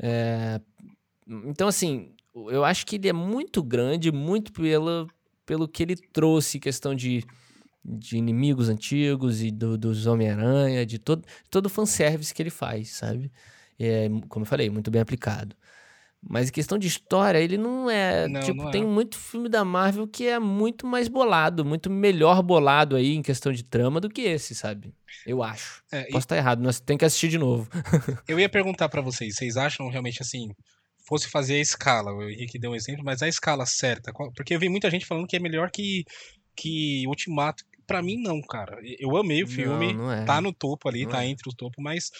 É... Então, assim, eu acho que ele é muito grande, muito pelo, pelo que ele trouxe, questão de, de inimigos antigos e do, dos Homem-Aranha, de todo, todo o fanservice que ele faz, sabe? é, como eu falei, muito bem aplicado. Mas em questão de história, ele não é. Não, tipo, não é. tem muito filme da Marvel que é muito mais bolado, muito melhor bolado aí em questão de trama do que esse, sabe? Eu acho. É, Posso e... estar errado, mas tem que assistir de novo. [laughs] eu ia perguntar para vocês, vocês acham realmente assim, fosse fazer a escala, o Henrique deu um exemplo, mas a escala certa, porque eu vi muita gente falando que é melhor que, que Ultimato. Para mim, não, cara. Eu amei o filme, não, não é. tá no topo ali, não tá é. entre o topo, mas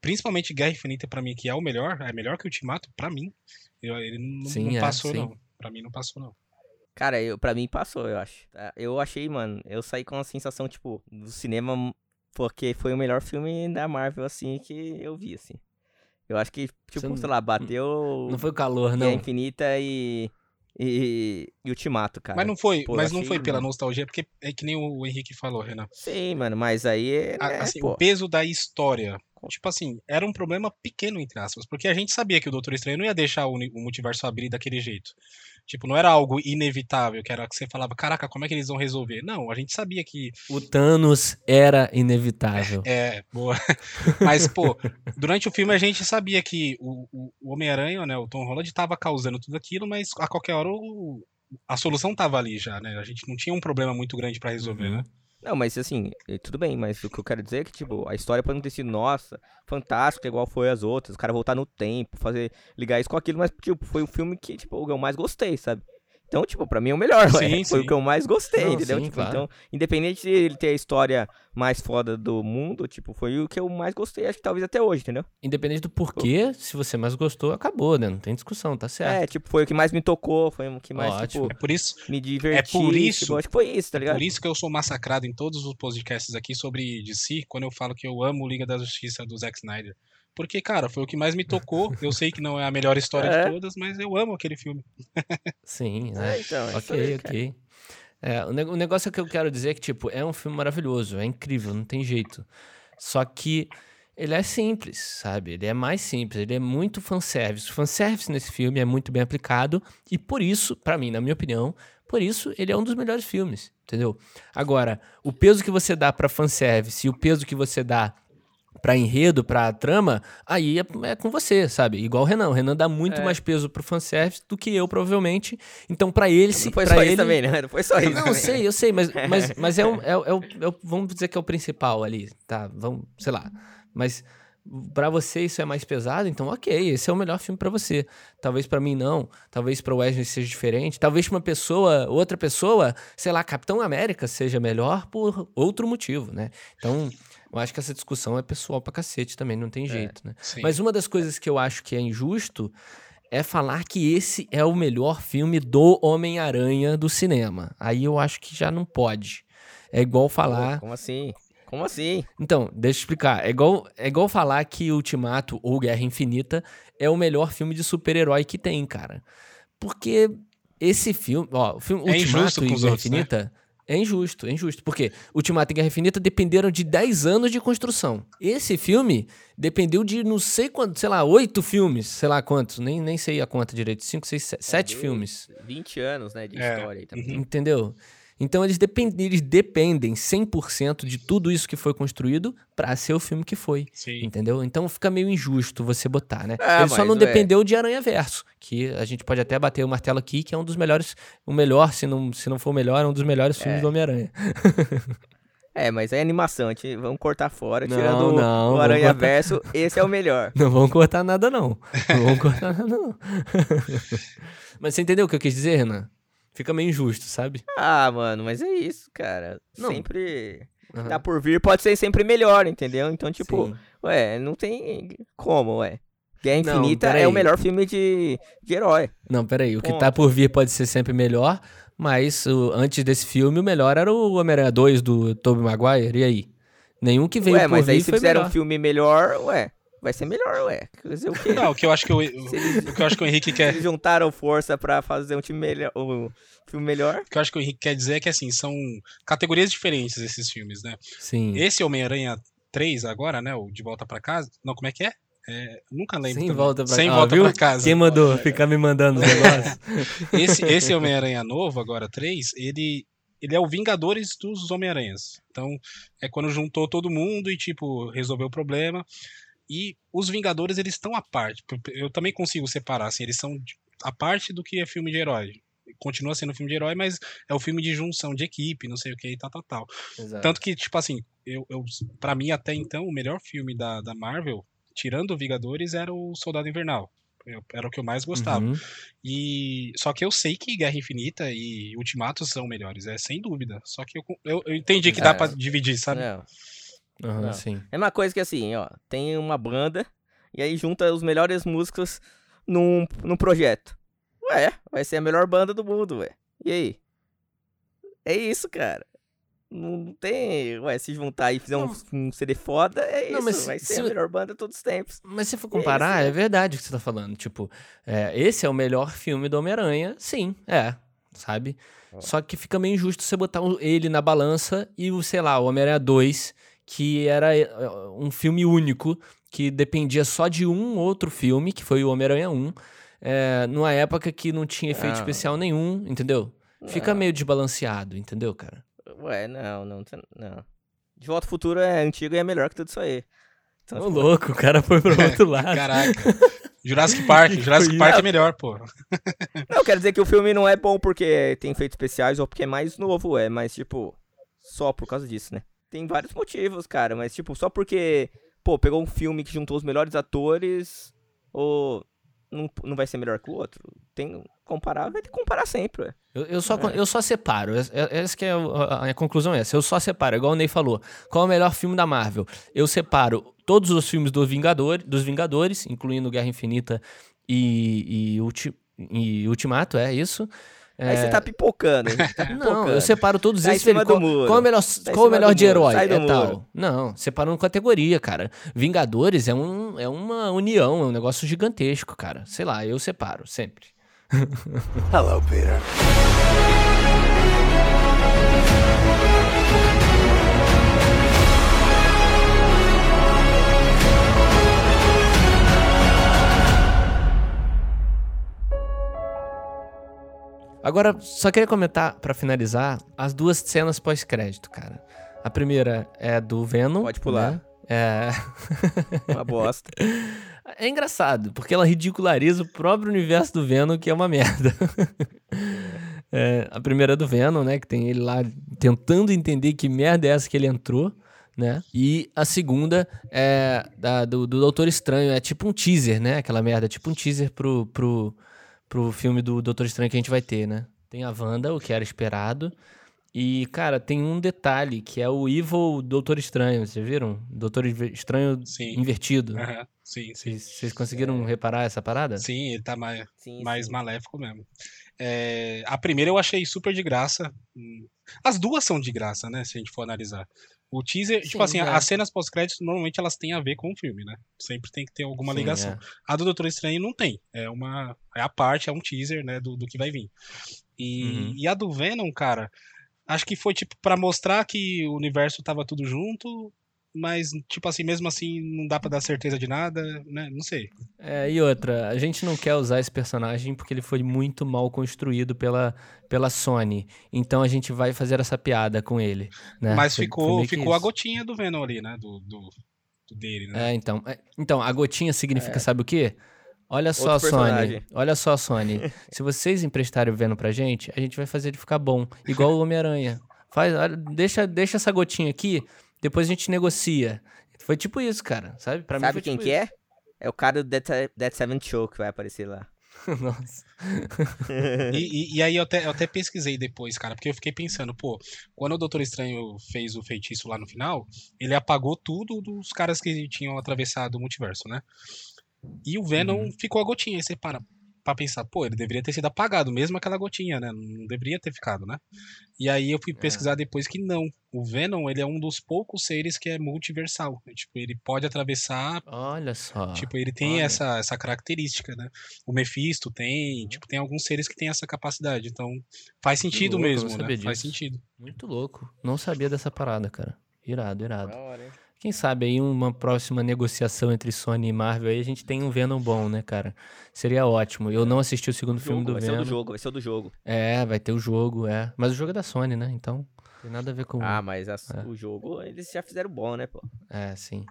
principalmente Guerra Infinita para mim que é o melhor, é melhor que Ultimato para mim. Eu, ele não, sim, não é, passou sim. não. Para mim não passou não. Cara, eu, pra mim passou, eu acho. Tá? Eu achei, mano, eu saí com a sensação, tipo, do cinema, porque foi o melhor filme da Marvel, assim, que eu vi, assim. Eu acho que, tipo, Você sei lá, bateu. Não foi o calor, não. Guerra Infinita e e, e Ultimato, cara. Mas não foi, pô, mas não foi pela nostalgia, porque é que nem o Henrique falou, Renan. Sim, mano, mas aí é. Né, assim, o peso da história. Tipo assim, era um problema pequeno, entre aspas, porque a gente sabia que o Doutor Estranho não ia deixar o, o multiverso abrir daquele jeito. Tipo, não era algo inevitável, que era que você falava, caraca, como é que eles vão resolver? Não, a gente sabia que. O Thanos era inevitável. É, boa. [laughs] Mas, pô, durante o filme a gente sabia que o, o, o Homem-Aranha, né, o Tom Holland, estava causando tudo aquilo, mas a qualquer hora o, a solução tava ali já, né? A gente não tinha um problema muito grande para resolver, uhum. né? Não, mas assim, tudo bem, mas o que eu quero dizer é que, tipo, a história pode não ter sido, nossa, fantástica, igual foi as outras, o cara voltar no tempo, fazer, ligar isso com aquilo, mas, tipo, foi um filme que, tipo, eu mais gostei, sabe? Então, tipo, pra mim é o melhor, sim, [laughs] Foi sim. o que eu mais gostei, Não, entendeu? Sim, tipo, claro. Então, independente de ele ter a história mais foda do mundo, tipo, foi o que eu mais gostei, acho que talvez até hoje, entendeu? Independente do porquê, se você mais gostou, acabou, né? Não tem discussão, tá certo. É, tipo, foi o que mais me tocou, foi o que mais, Ótimo. tipo, é por isso, me diverti. É por isso, tipo, acho que foi isso, tá ligado? É por isso que eu sou massacrado em todos os podcasts aqui sobre DC, quando eu falo que eu amo Liga da Justiça do Zack Snyder. Porque, cara, foi o que mais me tocou. Eu sei que não é a melhor história é. de todas, mas eu amo aquele filme. Sim, né? É, então, é ok, ok. É, o negócio que eu quero dizer é que, tipo, é um filme maravilhoso, é incrível, não tem jeito. Só que ele é simples, sabe? Ele é mais simples, ele é muito fanservice. O fanservice nesse filme é muito bem aplicado e por isso, para mim, na minha opinião, por isso ele é um dos melhores filmes, entendeu? Agora, o peso que você dá para fanservice e o peso que você dá para enredo, pra trama, aí é, é, com você, sabe? Igual o Renan. O Renan dá muito é. mais peso pro fanservice do que eu, provavelmente. Então, para ele... Não foi só ele... isso também, né? Não foi só isso Não, eu sei, eu sei, mas, [laughs] mas, mas é, um, é, é, é, vamos dizer que é o principal ali, tá? Vamos, sei lá. Mas para você isso é mais pesado, então ok, esse é o melhor filme para você. Talvez para mim não, talvez para Wesley seja diferente, talvez para uma pessoa, outra pessoa, sei lá, Capitão América seja melhor por outro motivo, né? Então, eu acho que essa discussão é pessoal pra cacete também, não tem é, jeito, né? Sim. Mas uma das coisas que eu acho que é injusto é falar que esse é o melhor filme do Homem-Aranha do cinema. Aí eu acho que já não pode. É igual falar. Como assim? Como assim? Então, deixa eu explicar. É igual, é igual falar que Ultimato ou Guerra Infinita é o melhor filme de super-herói que tem, cara. Porque esse filme, ó, o filme é Ultimato e Guerra outros, né? Infinita né? É injusto, é injusto. Porque Ultimato e Guerra Infinita dependeram de 10 anos de construção. Esse filme dependeu de não sei quanto, sei lá, 8 filmes, sei lá quantos, nem, nem sei a conta direito, 5, 6, 7 filmes. 20 anos, né, de é. história aí também. Entendeu? Então eles, depend, eles dependem 100% de tudo isso que foi construído para ser o filme que foi. Sim. Entendeu? Então fica meio injusto você botar, né? É, Ele só não é... dependeu de Aranha Verso, que a gente pode até bater o martelo aqui, que é um dos melhores, o melhor, se não, se não for o melhor, é um dos melhores filmes é. do Homem-Aranha. [laughs] É, mas é animação, gente, vamos cortar fora, não, tirando não, o Aranha Verso, esse é o melhor. [laughs] Não vamos cortar nada, não. Não vamos cortar nada, não. [laughs] mas você entendeu o que eu quis dizer, Renan? Fica meio injusto, sabe? Ah, mano, mas é isso, cara. Não. Sempre. Uhum. Tá por vir pode ser sempre melhor, entendeu? Então, tipo, Sim. ué, não tem como, ué. Guerra Infinita não, é o melhor filme de, de herói. Não, peraí. O que tá por vir pode ser sempre melhor, mas o, antes desse filme, o melhor era o Homem-Aranha 2 do Tobey Maguire. E aí? Nenhum que veio ué, por mas vir aí se fizeram melhor. um filme melhor, ué, vai ser melhor, ué. Quer dizer, o quê? Não, o que eu acho que o, [laughs] eles, o que eu acho que o Henrique quer. Eles juntaram força pra fazer um time melhor. Um filme melhor. O que eu acho que o Henrique quer dizer é que assim, são categorias diferentes esses filmes, né? Sim. Esse Homem-Aranha 3 agora, né? O De Volta para Casa. Não, como é que é? É, nunca lembro. Sem também. volta pra, Sem ah, volta pra casa. Quem mandou ficar me mandando os negócios? [laughs] esse esse Homem-Aranha novo, agora 3, ele, ele é o Vingadores dos Homem-Aranhas. Então, é quando juntou todo mundo e, tipo, resolveu o problema. E os Vingadores, eles estão à parte. Eu também consigo separar, assim, eles são a parte do que é filme de herói. Continua sendo filme de herói, mas é o filme de junção de equipe, não sei o que e tal, tal, tal. Exato. Tanto que, tipo assim, eu, eu, pra mim, até então, o melhor filme da, da Marvel, tirando Vingadores, era o Soldado Invernal. Eu, era o que eu mais gostava. Uhum. E só que eu sei que Guerra Infinita e Ultimato são melhores, é sem dúvida. Só que eu, eu, eu entendi que é. dá para dividir, sabe? Não. Uhum, Não. Sim. É uma coisa que assim, ó, tem uma banda e aí junta os melhores músicos num, num projeto. Ué, vai ser a melhor banda do mundo, ué. E aí? É isso, cara. Não tem. Ué, se juntar e fizer um, um, CD foda, é não, isso. vai ser se... a melhor banda de todos os tempos. Mas se for comparar, é, é verdade o que você tá falando. Tipo, é, esse é o melhor filme do Homem-Aranha, sim, é. Sabe? Só que fica meio injusto você botar ele na balança e o, sei lá, o Homem-Aranha 2 que era eh, um filme único, que dependia só de um outro filme, que foi o Homem-Aranha 1, é, numa época que não tinha efeito não. especial nenhum, entendeu? Não. Fica meio desbalanceado, entendeu, cara? Ué, não, não, não. De Volta ao Futuro é antigo e é melhor que tudo isso aí. Então, Ô, tipo... louco, o cara foi pro [laughs] outro lado. Caraca. Jurassic Park, [laughs] Jurassic Park é melhor, pô. [laughs] Não, quero dizer que o filme não é bom porque tem efeitos especiais ou porque é mais novo, é, mas tipo, só por causa disso, né? Tem vários motivos, cara, mas tipo, só porque, pô, pegou um filme que juntou os melhores atores, ou não, não vai ser melhor que o outro? Tem comparar, vai ter que comparar sempre, ué. Eu, eu, só, é. eu só separo, essa que é a, a, conclusão é essa, eu só separo, igual o Ney falou, qual é o melhor filme da Marvel? Eu separo todos os filmes do Vingador, dos Vingadores, incluindo Guerra Infinita e, e, Ulti, e Ultimato, é isso, é... Aí você tá pipocando. Tá pipocando. [laughs] Não, eu separo todos tá esses. Qual, qual, é o melhor, tá qual é o melhor de herói? Sai é tal. Não, separando categoria, cara. Vingadores é, um, é uma união, é um negócio gigantesco, cara. Sei lá, eu separo, sempre. [laughs] Hello, Peter. Agora, só queria comentar, pra finalizar, as duas cenas pós-crédito, cara. A primeira é do Venom. Pode pular. Né? É. [laughs] Uma bosta. É engraçado, porque ela ridiculariza o próprio universo do Venom, que é uma merda. [laughs] É, a primeira é do Venom, né? Que tem ele lá tentando entender que merda é essa que ele entrou, né? E a segunda é da, do, do Doutor Estranho. É tipo um teaser, né? Aquela merda, tipo um teaser pro, pro, pro filme do Doutor Estranho que a gente vai ter, né? Tem a Wanda, o que era esperado. E, cara, tem um detalhe, que é o Evil Doutor Estranho, vocês viram? Doutor Estranho Sim. invertido. Aham, Sim, sim. Vocês conseguiram reparar essa parada? Sim, ele tá mais, Sim, mais sim. maléfico mesmo. É, a primeira eu achei super de graça. As duas são de graça, né? Se a gente for analisar. O teaser, Sim, tipo assim, é. as cenas pós-créditos normalmente elas têm a ver com o filme, né? Sempre tem que ter alguma Sim, ligação. é. A do Doutor Estranho não tem. É uma. É a parte, é um teaser, né? Do, do que vai vir. E, Uhum. e a do Venom, cara, acho que foi tipo pra mostrar que o universo tava tudo junto. Mas, tipo assim, mesmo assim, não dá pra dar certeza de nada, né? Não sei. É, e outra, a gente não quer usar esse personagem porque ele foi muito mal construído pela, pela Sony. Então a gente vai fazer essa piada com ele. Né? Mas Foi- ficou, foi ficou a gotinha do Venom ali, né? Do, do, do dele, né? É, então, é, então, a gotinha significa, sabe o quê? Olha só, Outro Sony. personagem. Olha só, Sony. [laughs] Se vocês emprestarem o Venom pra gente, a gente vai fazer ele ficar bom. Igual o Homem-Aranha. Faz, deixa, deixa essa gotinha aqui, depois a gente negocia. Foi tipo isso, cara. Sabe? Pra mim Sabe foi quem tipo que é? É o cara do Dead, Dead Seven Show que vai aparecer lá. isso. [laughs] Nossa. E, [laughs] e- e aí eu até, eu até pesquisei depois, cara, porque eu fiquei pensando, pô, quando o Doutor Estranho fez o feitiço lá no final, ele apagou tudo dos caras que tinham atravessado o multiverso, né? E o Venom Uhum. ficou a gotinha. Aí você para pra pensar, pô, ele deveria ter sido apagado, mesmo aquela gotinha, né? Não deveria ter ficado, né? E aí eu fui É. pesquisar depois que não. O Venom, ele é um dos poucos seres que é multiversal. Tipo, ele pode atravessar Olha só. Tipo, ele tem olha. essa, essa característica, né? O Mephisto tem, tipo, tem alguns seres que têm essa capacidade. Então, faz sentido louco, mesmo, né? Faz sentido. Muito louco. Não sabia dessa parada, cara. Irado, irado. hora, hein? Quem sabe aí uma próxima negociação entre Sony e Marvel aí a gente tem um Venom bom, né, cara? Seria ótimo. Eu não assisti o segundo filme Jogo, do vai ser o Venom. do jogo, vai ser o do jogo. É, vai ter o jogo, é. Mas o jogo é da Sony, né? Então, tem nada a ver com. Ah, mas as- É. o jogo, eles já fizeram bom, né, pô? É, sim.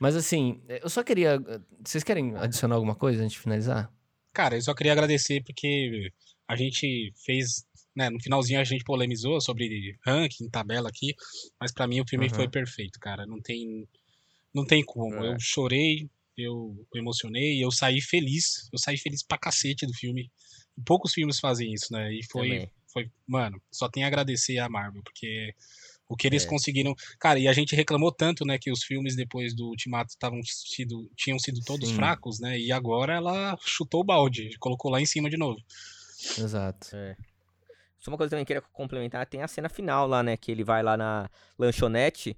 Mas assim, eu só queria. Vocês querem adicionar alguma coisa antes de finalizar? Cara, eu só queria agradecer porque a gente fez, né, no finalzinho a gente polemizou sobre ranking, tabela aqui, mas pra mim o filme Uhum. foi perfeito, cara. Não tem não tem como. É. Eu chorei, eu emocionei, eu saí feliz. Eu saí feliz pra cacete do filme. Poucos filmes fazem isso, né? E foi Também. foi, mano, só tem a agradecer a Marvel, porque o que eles É. conseguiram. Cara, e a gente reclamou tanto, né, que os filmes depois do Ultimato estavam sido, tinham sido todos Sim. fracos, né? E agora ela chutou o balde, colocou lá em cima de novo. Exato. É. Só uma coisa que eu também queria complementar, tem a cena final lá, né? Que ele vai lá na lanchonete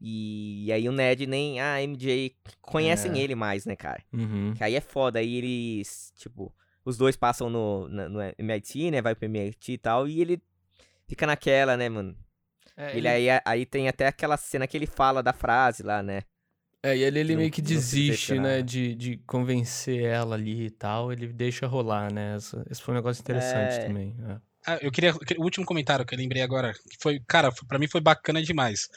e, e aí o Ned nem a MJ conhecem É. ele mais, né, cara? Uhum. Que aí é foda, aí eles, tipo, os dois passam no, na- no MIT, né? Vai pro MIT e tal, e ele fica naquela, né, mano? É, Ele aí, aí tem até aquela cena que ele fala da frase lá, né? É, e ele, ele Não- meio que desiste, né, decepcionar. de, de convencer ela ali e tal, ele deixa rolar, né? Essa- esse foi um negócio interessante É. também. é. Ah, eu queria. O último comentário que eu lembrei agora, que foi, cara, pra mim foi bacana demais.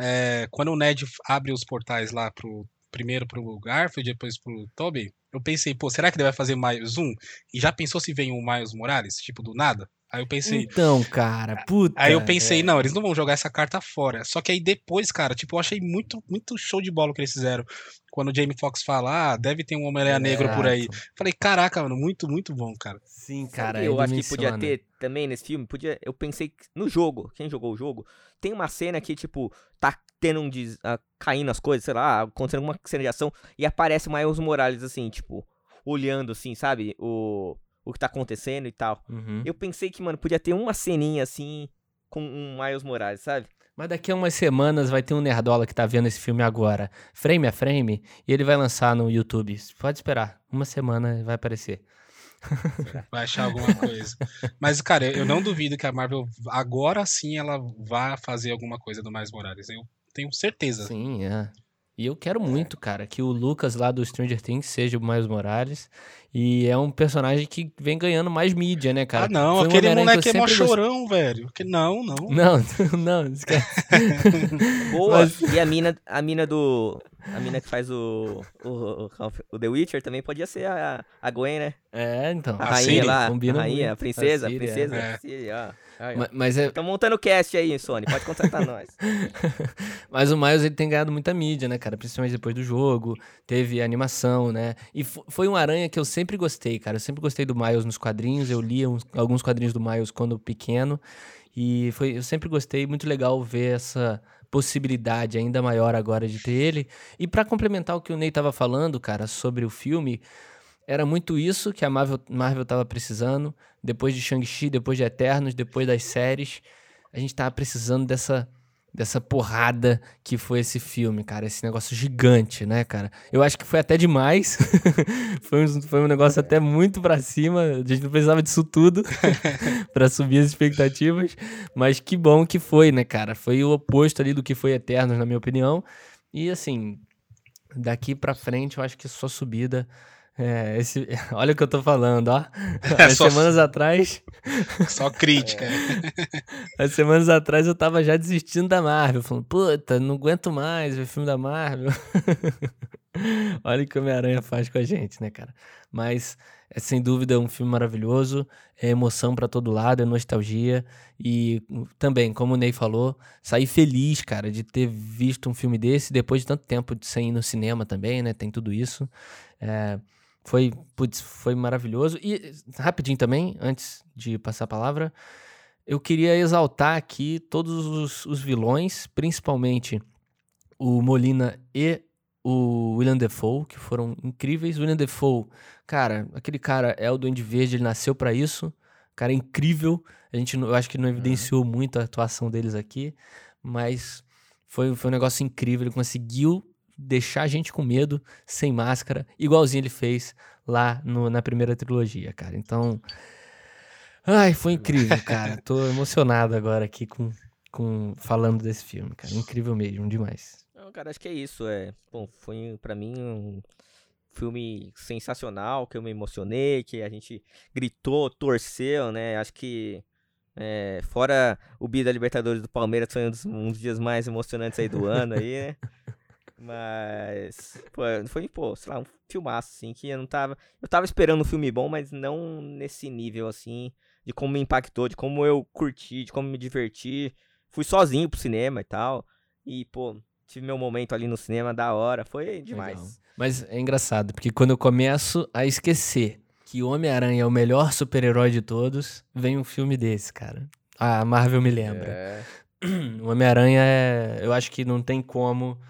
É, quando o Ned abre os portais lá pro. Primeiro pro Garfield, depois pro Toby, eu pensei, pô, será que ele vai fazer mais um? E já pensou se vem o Miles Morales, tipo, do nada? Aí eu pensei. Então, cara, puta. Aí eu pensei, é. não, eles não vão jogar essa carta fora. Só que aí depois, cara, tipo, eu achei muito, muito show de bola o que eles fizeram. Quando o Jamie Foxx fala, ah, deve ter um Homem-Aranha negro por aí. Falei, caraca, mano, muito, muito bom, cara. Sim, Sabe cara, que eu ele acho que podia ter também nesse filme, podia, eu pensei no jogo, quem jogou o jogo, tem uma cena que tipo tá tendo um des, ah, caindo as coisas, sei lá, acontecendo uma cena de ação e aparece o Miles Morales assim, tipo, olhando assim, sabe, o o que tá acontecendo e tal. Uhum. Eu pensei que, mano, podia ter uma ceninha assim com um Miles Morales, sabe? Mas daqui a umas semanas vai ter um nerdola que tá vendo esse filme agora, frame a frame, e ele vai lançar no YouTube. Pode esperar, uma semana vai aparecer. [laughs] Vai achar alguma coisa. Mas, cara, eu não duvido que a Marvel, agora sim, ela vá fazer alguma coisa do Miles Morales. Eu tenho certeza. Sim, é. E eu quero muito, cara, que o Lucas lá do Stranger Things seja o Miles Morales. E é um personagem que vem ganhando mais mídia, né, cara? Ah, não, Foi aquele moleque é mó chorão, velho. Que não, não. [laughs] Não, [laughs] não, esquece. [laughs] Boa. Mas- E a mina, a mina do. A mina que faz o, o, o, o The Witcher também podia ser a, a Gwen, né? É, então. A A rainha Siri, lá. combina a rainha, a princesa, A a Siri, é. princesa. É. a Siri, ó. Aí, ó. Ma- Mas, é, Tão montando cast aí, Sony. Pode contratar [laughs] nós. mas o Miles ele tem ganhado muita mídia, né, cara? Principalmente depois do jogo. Teve animação, né? E fo- foi um aranha que eu sempre gostei, cara. Eu sempre gostei do Miles nos quadrinhos. Eu lia uns- alguns quadrinhos do Miles quando pequeno. E foi, eu sempre gostei. Muito legal ver essa possibilidade ainda maior agora de ter ele. E pra complementar o que o Ney tava falando, cara, sobre o filme, era muito isso que a Marvel, Marvel tava precisando. Depois de Shang-Chi, depois de Eternos, depois das séries. A gente tava precisando dessa, dessa porrada que foi esse filme, cara. Esse negócio gigante, né, cara? Eu acho que foi até demais. [laughs] foi, um, foi um negócio até muito pra cima. A gente não precisava disso tudo [laughs] pra subir as expectativas. Mas que bom que foi, né, cara? Foi o oposto ali do que foi Eternos, na minha opinião. E assim, daqui pra frente, eu acho que só subida. É, esse, [laughs] olha o que eu tô falando, ó. [laughs] Há Só- semanas [laughs] atrás, Só crítica. há semanas atrás eu tava já desistindo da Marvel, falando, puta, não aguento mais ver filme da Marvel. olha o que o Homem-Aranha faz com a gente, né, cara? Mas é sem dúvida um filme maravilhoso, é emoção pra todo lado, é nostalgia e uh, também, como o Ney falou, saí feliz, cara, de ter visto um filme desse depois de tanto tempo de sem ir no cinema também, né? Tem tudo isso. É, foi, putz, foi maravilhoso. E rapidinho também, antes de passar a palavra, eu queria exaltar aqui todos os, os vilões, principalmente o Molina e o William Defoe, que foram incríveis. O William Defoe, cara, aquele cara é o Duende Verde, ele nasceu pra isso. Cara, é incrível. A gente, eu acho que não evidenciou muito a atuação deles aqui, mas foi, foi um negócio incrível. Ele conseguiu deixar a gente com medo, sem máscara, igualzinho ele fez lá no- na primeira trilogia, cara. Então, ai, foi incrível, cara. Tô emocionado agora aqui com, com falando desse filme, cara. Incrível mesmo, demais. Não, cara, acho que é isso. É, bom, foi pra mim um filme sensacional, que eu me emocionei, que a gente gritou, torceu, né? Acho que é, fora o bi da Libertadores do Palmeiras foi um dos, um dos dias mais emocionantes aí do ano aí, né? [laughs] Mas pô, foi, pô, sei lá, um filmaço assim que eu não tava, eu tava esperando um filme bom, mas não nesse nível assim, de como me impactou, de como eu curti, de como me diverti. Fui sozinho pro cinema e tal. E, pô, tive meu momento ali no cinema da hora. Foi demais. Legal. Mas é engraçado, porque quando eu começo a esquecer que o Homem-Aranha é o melhor super-herói de todos, vem um filme desse, cara. A Marvel me lembra. É. [clears throat] O Homem-Aranha é. Eu acho que não tem como.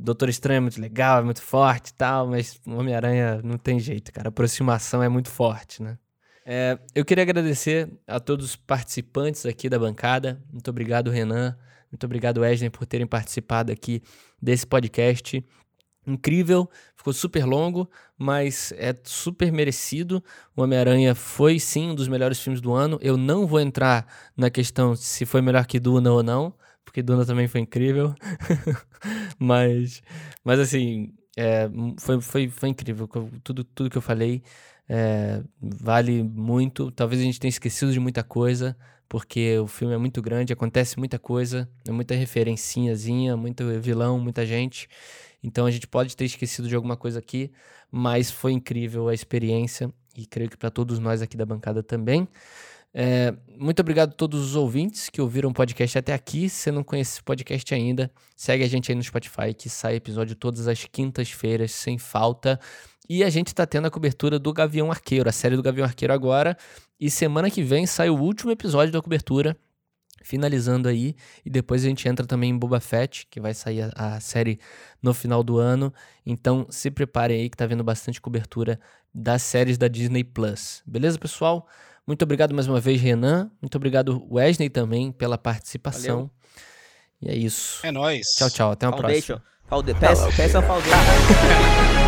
Doutor Estranho é muito legal, é muito forte e tal, mas Homem-Aranha não tem jeito, cara. A aproximação é muito forte, né? É, eu queria agradecer a todos os participantes aqui da bancada. Muito obrigado, Renan. Muito obrigado, Wesley, por terem participado aqui desse podcast. Incrível, ficou super longo, mas é super merecido. O Homem-Aranha foi sim um dos melhores filmes do ano. Eu não vou entrar na questão se foi melhor que Duna ou não, porque Duna também foi incrível. [laughs] mas, mas assim, é, foi, foi, foi incrível. Tudo, tudo que eu falei é, vale muito. Talvez a gente tenha esquecido de muita coisa, porque o filme é muito grande, acontece muita coisa, é muita referencinhazinha, muito vilão, muita gente. Então a gente pode ter esquecido de alguma coisa aqui, mas foi incrível a experiência e creio que para todos nós aqui da bancada também. É, muito obrigado a todos os ouvintes que ouviram o podcast até aqui. Se você não conhece o podcast ainda, segue a gente aí no Spotify, que sai episódio todas as quintas-feiras, sem falta. E a gente tá tendo a cobertura do Gavião Arqueiro, a série do Gavião Arqueiro agora. E semana que vem sai o último episódio da cobertura, finalizando aí. E depois a gente entra também em Boba Fett, que vai sair a, a série no final do ano. Então se preparem aí que tá vendo bastante cobertura das séries da Disney Plus. Beleza, pessoal? Muito obrigado mais uma vez, Renan. Muito obrigado, Wesley, também, pela participação. Valeu. E é isso. É nóis. Tchau, tchau. Até a Foundation. próxima. Falde... Peça, peça Foundation. [laughs]